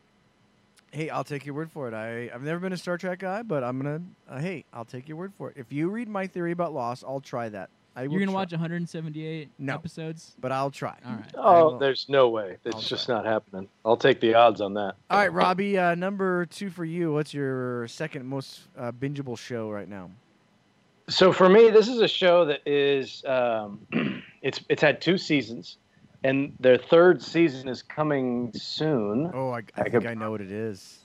Hey, I'll take your word for it. I, I've never been a Star Trek guy, but I'm gonna. Uh, hey, I'll take your word for it. If you read my theory about Lost, I'll try that. I You're gonna try, watch 178 No. episodes. but I'll try. All right. I Oh, will. there's no way. It's I'll just try. not happening. I'll take the odds on that. All right, Robbie. Uh, number two for you. What's your second most uh, bingeable show right now? So for me, this is a show that is um, it's it's had two seasons, and their third season is coming soon. Oh, I, I I think could- I know what it is.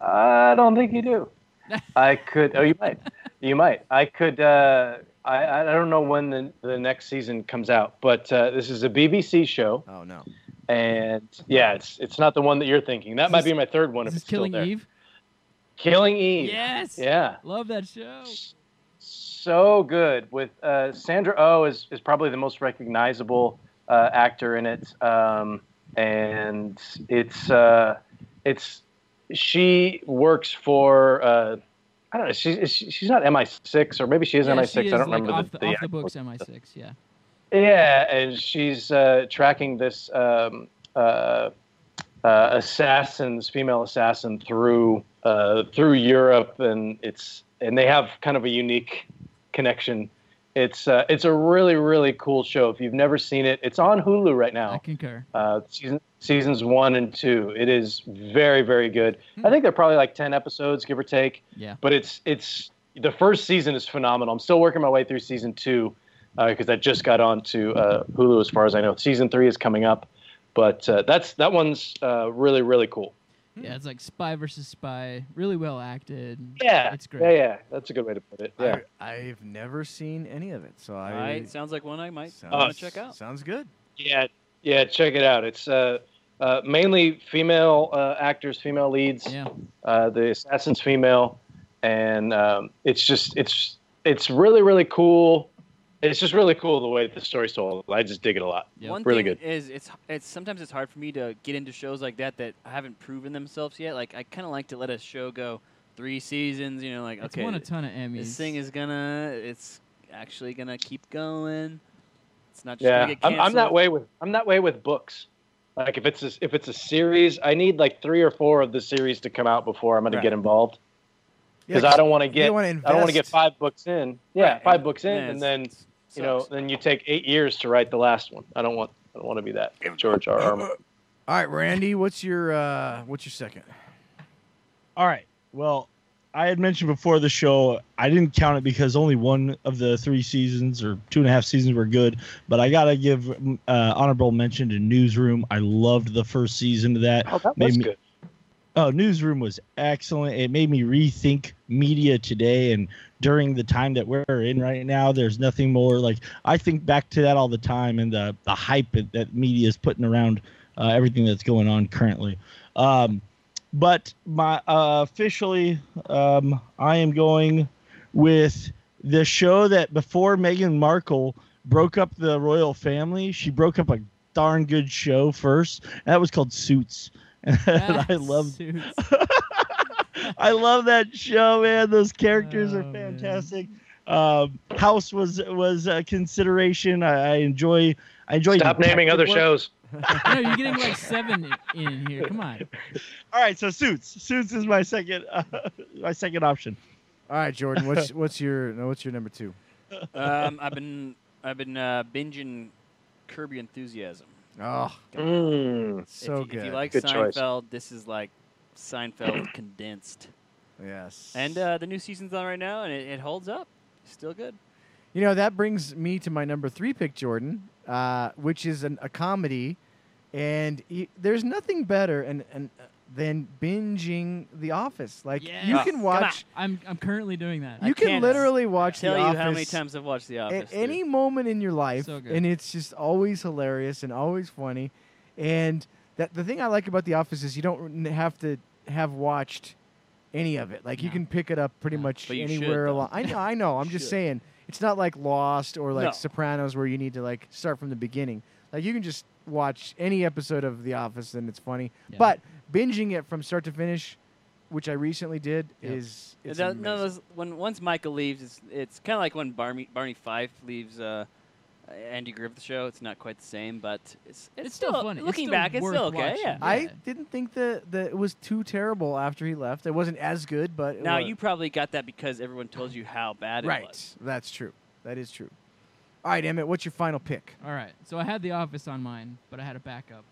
I don't think you do. I could. Oh, you might. You might. I could. Uh, I I don't know when the the next season comes out, but uh, this is a BBC show, Oh no. and yeah, it's it's not the one that you're thinking. That Is might this- be my third one Is if this it's still Killing there. Eve? Killing Eve. Yes. Yeah. Love that show. so good with uh, Sandra Oh is, is probably the most recognizable uh, actor in it, um, and it's uh, it's she works for uh, I don't know she's she's not MI6 or maybe she is yeah, MI6 she I don't like, remember off the, the, off the books MI6. Yeah. yeah, and she's uh, tracking this um, uh, uh, assassin, this female assassin, through uh, through Europe, and it's and they have kind of a unique connection. It's uh, it's a really really cool show. If you've never seen it, it's on Hulu right I now. concur. Uh, season seasons one and two. It is very very good. I think they're probably like ten episodes, give or take Yeah. but it's it's the first season is phenomenal. I'm still working my way through season two because I just got on to uh, Hulu as far as I know. Season three is coming up, but uh, that's that one's uh, really really cool. Yeah, it's like spy versus spy. Really well acted. Yeah, It's great. yeah, that's a good way to put it. Yeah. I, I've never seen any of it, so I. All right, sounds like one I might sounds, want to check out. Sounds good. Yeah, yeah, check it out. It's uh, uh, mainly female uh, actors, female leads. Yeah. Uh, the assassin's female, and um, it's just it's it's really really cool. It's just really cool the way the story's told. I just dig it a lot. Yep. One Really thing good. is it's it's sometimes it's hard for me to get into shows like that that haven't proven themselves yet. Like I kind of like to let a show go three seasons. You know, like It's okay, won a ton of Emmys. this thing is gonna it's actually gonna keep going. It's not just Yeah, gonna get I'm. I'm that way with I'm that way with books. Like if it's a, if it's a series, I need like three or four of the series to come out before I'm going Right. to get involved Yeah, because I don't want to get I don't want to get five books in. Yeah, Right, five books in, yeah, and then it's- you know then you take eight years to write the last one. I don't want I don't want to be that George R. R. All right, Randy. What's your uh, what's your second? All right. Well, I had mentioned before the show, I didn't count it because only one of the three seasons or two and a half seasons were good. But I got to give uh, honorable mention to Newsroom. I loved the first season of that. Oh, that Made was me- good. Oh, Newsroom was excellent. It made me rethink media today and during the time that we're in right now. There's nothing more like I think back to that all the time and the the hype that- media is putting around uh, everything that's going on currently. Um, but my uh, officially, um, I am going with the show that before Meghan Markle broke up the royal family, she broke up a darn good show first, that was called Suits. And I love I love that show, man. Those characters are Oh, man. fantastic. Um, House was was a consideration. I, I enjoy. I enjoy. Stop naming other work. shows. no, you're getting like seven in here. Come on. All right, so Suits. Suits is my second. Uh, my second option. All right, Jordan. What's what's your no, what's your number two? um, I've been I've been uh, binging Curb Your Enthusiasm. Oh, Mm. so if, you- good. If you like Good choice. Seinfeld, this is like Seinfeld condensed. yes. And uh, the new season's on right now, and it, it holds up. Still good. you know that brings me to my number three pick, Jordan. uh, which is an, a comedy, and y- there's nothing better and, and than binging The Office. Like you can watch, I'm I'm currently doing that. you can can't literally watch Tell The you Office how many times I've watched The Office. at dude. any moment in your life, So good. and it's just always hilarious and always funny. And that the thing I like about The Office is you don't n- have to have watched any of it. Like you No. can pick it up pretty No. much But you should, anywhere though. along. I know, I know. I'm just should. saying it's not like Lost or like No. Sopranos where you need to like start from the beginning. Like you can just watch any episode of The Office and it's funny. Yeah. But binging it from start to finish, which I recently did, Yep. is it's That- no, those- when once Michael leaves, it's, it's kind of like when Barney Barney Fife leaves uh, Andy Griffith show. It's not quite the same, but it's it's, It's still funny. It's Looking still back, it's worth still okay. watching. Yeah. I didn't think that that it was too terrible after he left. It wasn't as good, but Now was. you probably got that because everyone told you how bad it right. was. Right. That's true. That is true. All right, Emmett, what's your final pick? All right. So I had The Office on mine, but I had a backup.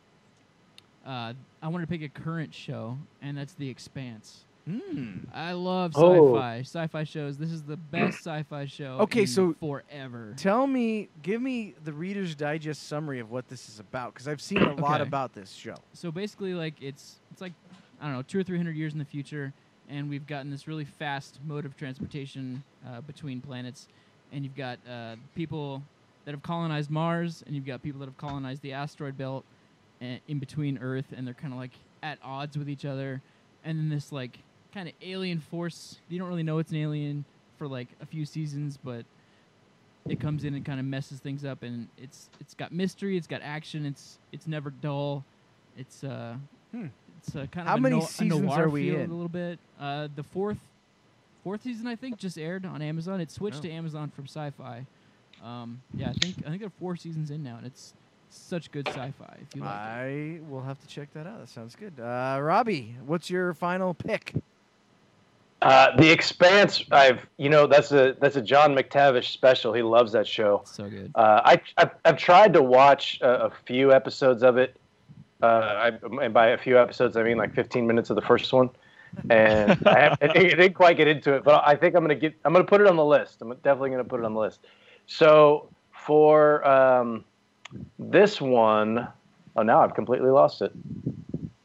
Uh, I wanted to pick a current show, and that's The Expanse. Hmm. I love Oh. sci-fi. Sci-fi shows. This is the best sci-fi show. Okay, in so- forever. Tell me, give me the Reader's Digest summary of what this is about, because I've seen a lot about this show. so basically, like it's it's like I don't know, two or three hundred years in the future, and we've gotten this really fast mode of transportation uh, between planets, and you've got uh, people that have colonized Mars, and you've got people that have colonized the asteroid belt, in between Earth, and they're kind of like at odds with each other, and then this like kind of alien force. You don't really know it's an alien for like a few seasons, but it comes in and kind of messes things up, and it's it's got mystery, it's got action, it's it's never dull. It's uh, Hmm. it's uh, kind How of a, many no- seasons are we in? A little bit. Uh, the fourth fourth season I think just aired on Amazon. It switched Oh. to Amazon from Sci-Fi. Um, yeah, I think I think there are four seasons in now, and it's such good sci-fi. If you like it. I will have to check that out. That sounds good. Uh, Robbie, what's your final pick? Uh, the Expanse. I've you know that's a that's a John McTavish special. He loves that show. So good. Uh, I I've, I've tried to watch a, a few episodes of it. Uh, I, and by a few episodes, I mean like 15 minutes of the first one, and I, have, didn't I didn't quite get into it. But I think I'm gonna get. I'm gonna put it on the list. I'm definitely gonna put it on the list. So for um, this one, oh now I've completely lost it.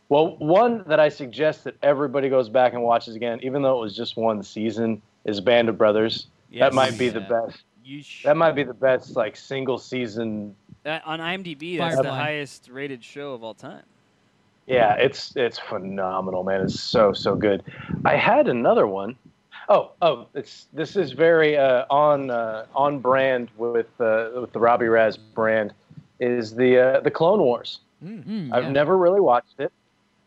Well, one that I suggest that everybody goes back and watches again, even though it was just one season, is Band of Brothers. Yes. That might be the best. You That might be the best like single season uh, on IMDb, that's the highest rated show of all time. Yeah, it's it's phenomenal, man. It's so so good. I had another one. Oh, oh, it's this is very uh, on uh, on brand with uh, with the Robbie Raz brand. Is the uh, the Clone Wars? Mm, I've yeah. never really watched it,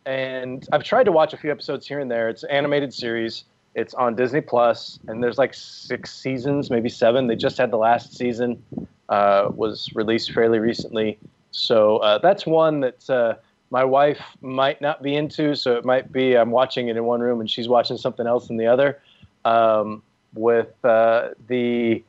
and I've tried to watch a few episodes here and there. It's an animated series. It's on Disney Plus, and there's like six seasons, maybe seven. They just had the last season uh, was released fairly recently, so uh, that's one that uh, my wife might not be into. So it might be I'm watching it in one room and she's watching something else in the other. Um, with uh, the,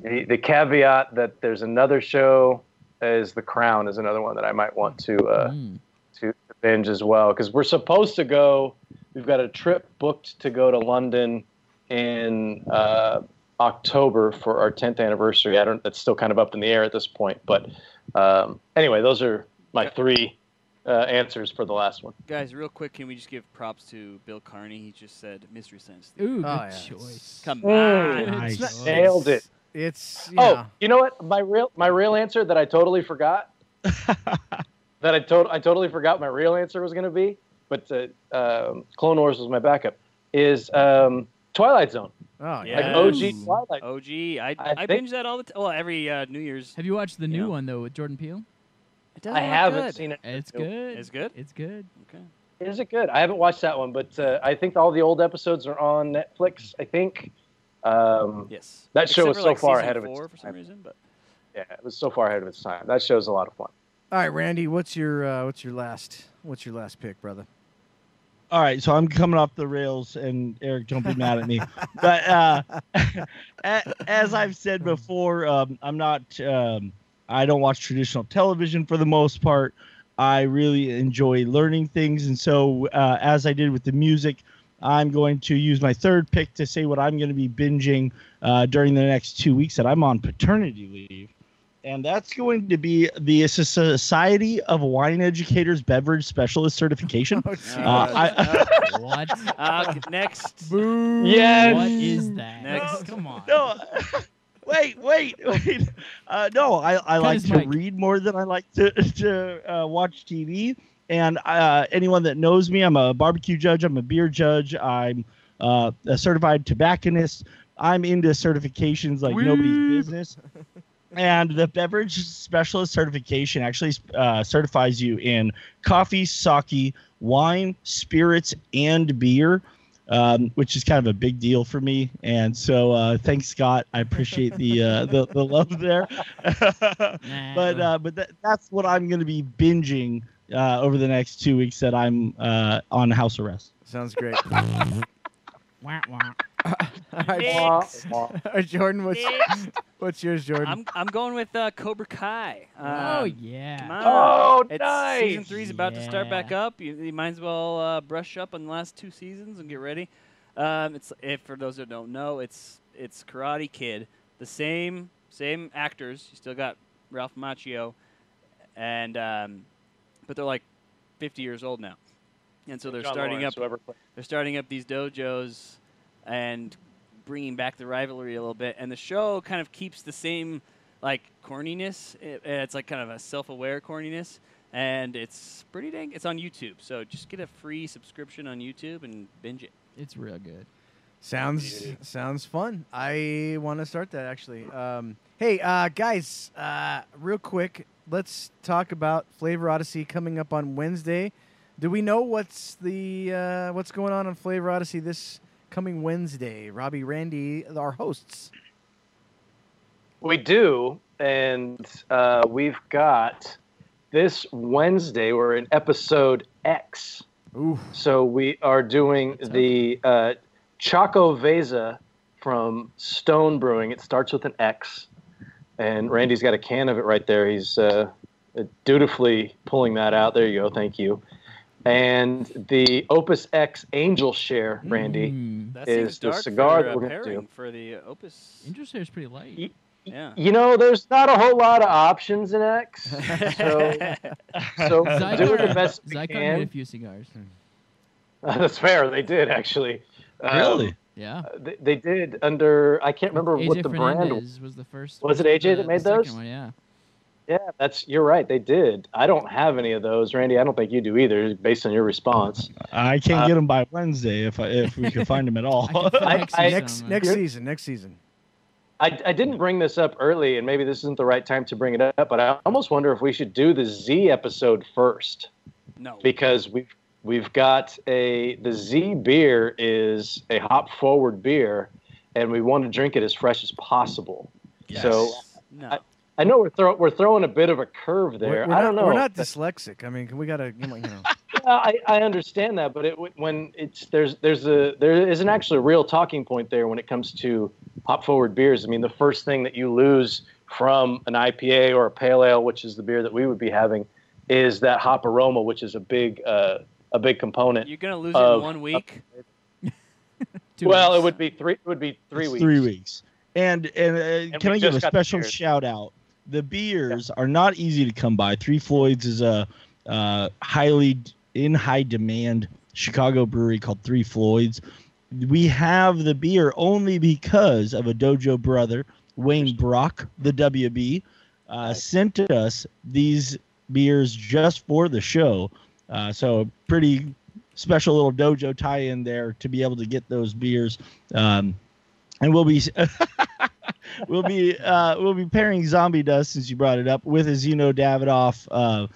the the caveat that there's another show is The Crown is another one that I might want to uh, Mm. to binge as well because we're supposed to go. We've got a trip booked to go to London in uh, October for our 10th anniversary. I don't. It's still kind of up in the air at this point, but um, anyway, those are my three uh, answers for the last one. Guys, real quick, can we just give props to Bill Carney? He just said Mystery Science Theater. Ooh, good Oh, yeah. choice. Come on. Nice. Nailed it. It's Oh, yeah. you know what? My real my real answer that I totally forgot. that I to- I totally forgot my real answer was going to be, but uh, um, Clone Wars was my backup. Is um, Twilight Zone Oh Yeah. like OG Twilight? OG. I, I I, think- binge that all the time. Well, every uh, New Year's. Have you watched the new Yeah. one though with Jordan Peele? It doesn't I haven't good. seen it. It's Nope. good. It's good? It's good. Okay. Is it good? I haven't watched that one, but uh, I think all the old episodes are on Netflix. I think. Um, Yes. That show Except was for, so like, far season ahead of four its for some reason, but Yeah, it was so far ahead of its time. That show's a lot of fun. All right, Randy, what's your uh, what's your last what's your last pick, brother? All right, so I'm coming off the rails, and Eric, don't be mad at me. But uh, as I've said before, um, I'm not. Um, I don't watch traditional television for the most part. I really enjoy learning things, and so uh, as I did with the music, I'm going to use my third pick to say what I'm going to be binging uh, during the next two weeks that I'm on paternity leave. and that's going to be the Society of Wine Educators Beverage Specialist Certification. Oh, Uh, geez. I, what? Uh, next. Boo. Yes. What is that? Next. Come on. no, wait, wait, wait. Uh, no, I, I like to mic. read more than I like to to uh, watch TV. And uh, anyone that knows me, I'm a barbecue judge. I'm a beer judge. I'm uh, a certified tobacconist. I'm into certifications like nobody's business. And the beverage specialist certification actually uh, certifies you in coffee, sake, wine, spirits, and beer, um, which is kind of a big deal for me. And so, uh, thanks, Scott. I appreciate the uh, the, the love there. Nah. but uh, but that, that's what I'm going to be binging uh, over the next two weeks that I'm uh, on house arrest. Sounds great. Wah, wah. All right. All right, Jordan, what's what's yours, Jordan? I'm I'm going with uh, Cobra Kai. oh Um, yeah. Oh, It's nice. Season three's about to start back up. You, you might as well uh, brush up on the last two seasons and get ready. Um, it's if for those that don't know, it's it's Karate Kid, the same same actors. You still got Ralph Macchio, and um, but they're like 50 years old now, and so they're John starting Lawrence, up they're starting up these dojos and bringing back the rivalry a little bit. And the show kind of keeps the same like corniness. It, it's like kind of a self-aware corniness, and it's pretty dang. It's on YouTube, so just get a free subscription on YouTube and binge it. It's real good. Sounds sounds fun. I want to start that actually. Um, hey, uh, guys, uh, real quick, let's talk about Flavor Odyssey coming up on Wednesday. Do we know what's the uh, what's going on on Flavor Odyssey this coming Wednesday? Robbie, Randy, our hosts. We do, and uh, we've got this Wednesday. We're in episode X. Ooh, So we are doing the uh, Xocoveza from Stone Brewing. It starts with an X, and Randy's got a can of it right there. He's uh, dutifully pulling that out. There you go. Thank you. And the Opus X Angel Share, Randy. Mm. That Is the cigar that we're gonna pairing do. for the Opus. Angel Share is pretty light. Ye- Yeah. You know, there's not a whole lot of options in X, so so Xikar, doing the best we Xikar made a few cigars. That's fair. They did actually. Um, Really? Yeah. they, they did under I can't remember AJ what the brand was. Was the first. Was it the- AJ that made second those? One, yeah. Yeah, that's you're right. They did. I don't have any of those, Randy. I don't think you do either, based on your response. I can't Uh, get them by Wednesday if I, if we can find them at all. I I- fix I- next uh, next season, next season. I, I didn't bring this up early, and maybe this isn't the right time to bring it up, but I almost wonder if we should do the Z episode first No. because we've we've got a the Z beer is a hop forward beer, and we want to drink it as fresh as possible. So No. I- I know we're throw, we're throwing a bit of a curve there. We're, we're I don't not, know. We're not dyslexic. I mean, we gotta, you know. Yeah, I, I understand that, but it, when it's there's there's a there is an actually a real talking point there when it comes to hop forward beers. I mean, the first thing that you lose from an IPA or a pale ale, which is the beer that we would be having, is that hop aroma, which is a big uh, a big component. You're gonna lose it in one week. two well, it would be three. It would be three It's weeks. Three weeks. And and, uh, can I give a just got the special shout out? The beers are not easy to come by. Three Floyds is a uh, highly in high demand Chicago brewery called Three Floyds. We have the beer only because of a dojo brother, Wayne Brock, the WB, uh, sent us these beers just for the show. Uh, so pretty special little dojo tie in there to be able to get those beers. Um, and we'll be we'll be uh, we'll be pairing Zombie Dust since you brought it up with a Zino Davidoff uh,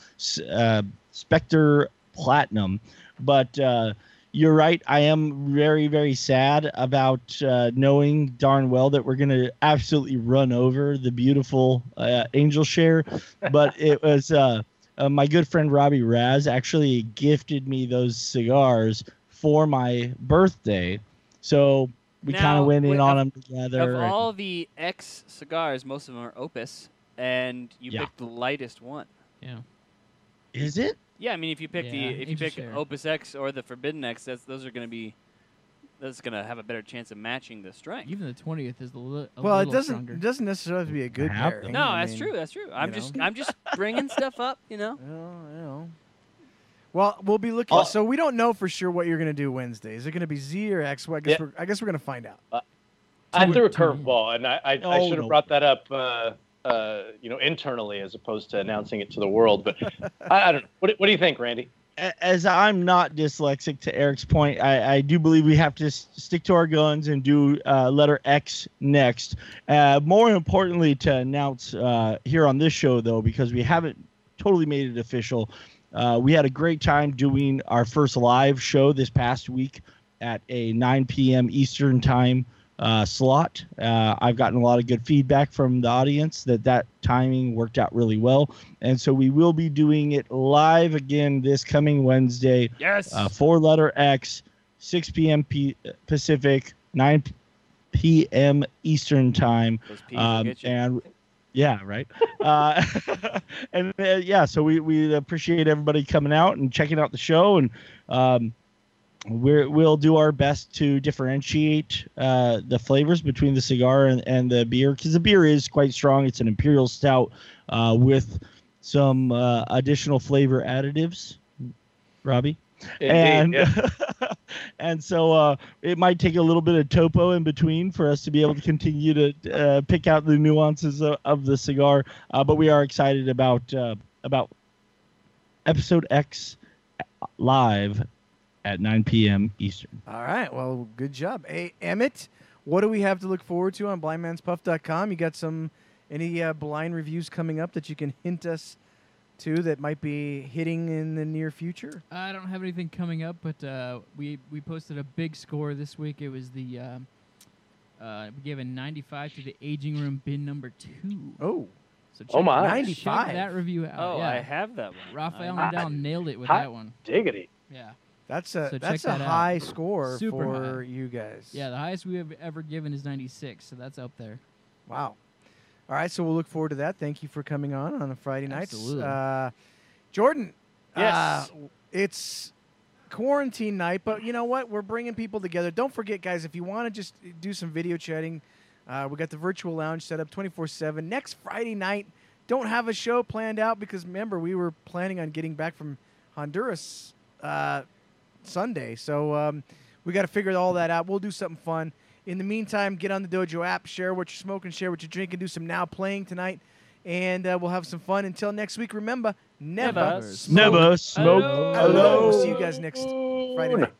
uh, Scepter Platinum. But uh, you're right. I am very very sad about uh, knowing darn well that we're gonna absolutely run over the beautiful uh, Angel Share. But it was uh, my good friend Robbie Raz actually gifted me those cigars for my birthday. So we kind of went in on them together. Of and- all the X cigars, most of them are Opus, and you Yeah. picked the lightest one. Yeah. Is it? Yeah, I mean, if you pick Yeah, the if you pick Share. Opus X or the Forbidden X, that's those are going to be that's gonna have a better chance of matching the strength. Even the twentieth is a, li- a well, it little doesn't stronger. it doesn't necessarily have to be a good Have pairing. them. no, I that's mean, true. That's true. I'm you just know. I'm just bringing stuff up. You know. Well, you know. Well, we'll be looking. Oh. so we don't know for sure what you're going to do Wednesday. Is it going to be Z or X? Well, I guess Yeah. we're I guess we're going to find out. I threw a and- two and- curveball, and I, I, I Oh, should have no. brought that up, uh, uh, you know, internally as opposed to announcing it to the world. But I, I don't know. What, do- what do you think, Randy? As I'm not dyslexic, to Eric's point, I, I do believe we have to s- stick to our guns and do uh, letter X next. Uh, more importantly, to announce uh, here on this show, though, because we haven't totally made it official, uh, we had a great time doing our first live show this past week at a 9 p.m. Eastern time uh, slot. Uh, I've gotten a lot of good feedback from the audience that that timing worked out really well. And so we will be doing it live again this coming Wednesday, Yes. uh, four letter X, 6 p.m. P- Pacific, 9 p.m. Eastern time. Those peas will Um, and yeah, right. uh, and uh, yeah, so we, we appreciate everybody coming out and checking out the show. And um, we're, we'll do our best to differentiate uh, the flavors between the cigar and, and the beer because the beer is quite strong. It's an imperial stout uh, with some uh, additional flavor additives. Robbie? and yeah. and so uh, it might take a little bit of topo in between for us to be able to continue to uh, pick out the nuances of, of the cigar. Uh, but we are excited about uh, about episode X live at 9 p.m. Eastern. All right. Well, good job. Hey, Emmett, what do we have to look forward to on blindmanspuff.com? You got some any uh, blind reviews coming up that you can hint us to that might be hitting in the near future? I don't have anything coming up, but uh, we we posted a big score this week. It was the um, uh, we gave a 95 to the aging room bin number two. Oh, So check, Oh my. check 95. that review out. oh, yeah. I have that one. Rafael I- Nodal nailed it with Hi- that one. Diggity. Yeah, that's a So check that's a that out. high score Super for high. you guys. yeah. The highest we have ever given is 96, so that's up there. Wow. All right, so we'll look forward to that. Thank you for coming on on a Friday night. Absolutely. Uh, Jordan, Yes. uh, it's quarantine night, but you know what? We're bringing people together. Don't forget, guys, if you want to just do some video chatting, uh, we got the virtual lounge set up 24 7. Next Friday night, don't have a show planned out because remember, we were planning on getting back from Honduras uh, Sunday. So um, we got to figure all that out. We'll do something fun. In the meantime, get on the Dojo app, share what you're smoking, share what you're drinking, do some now playing tonight, and uh, we'll have some fun. Until next week, remember, never, Never smoke Never smoke Hello. alone. alone. We'll see you guys next Friday night.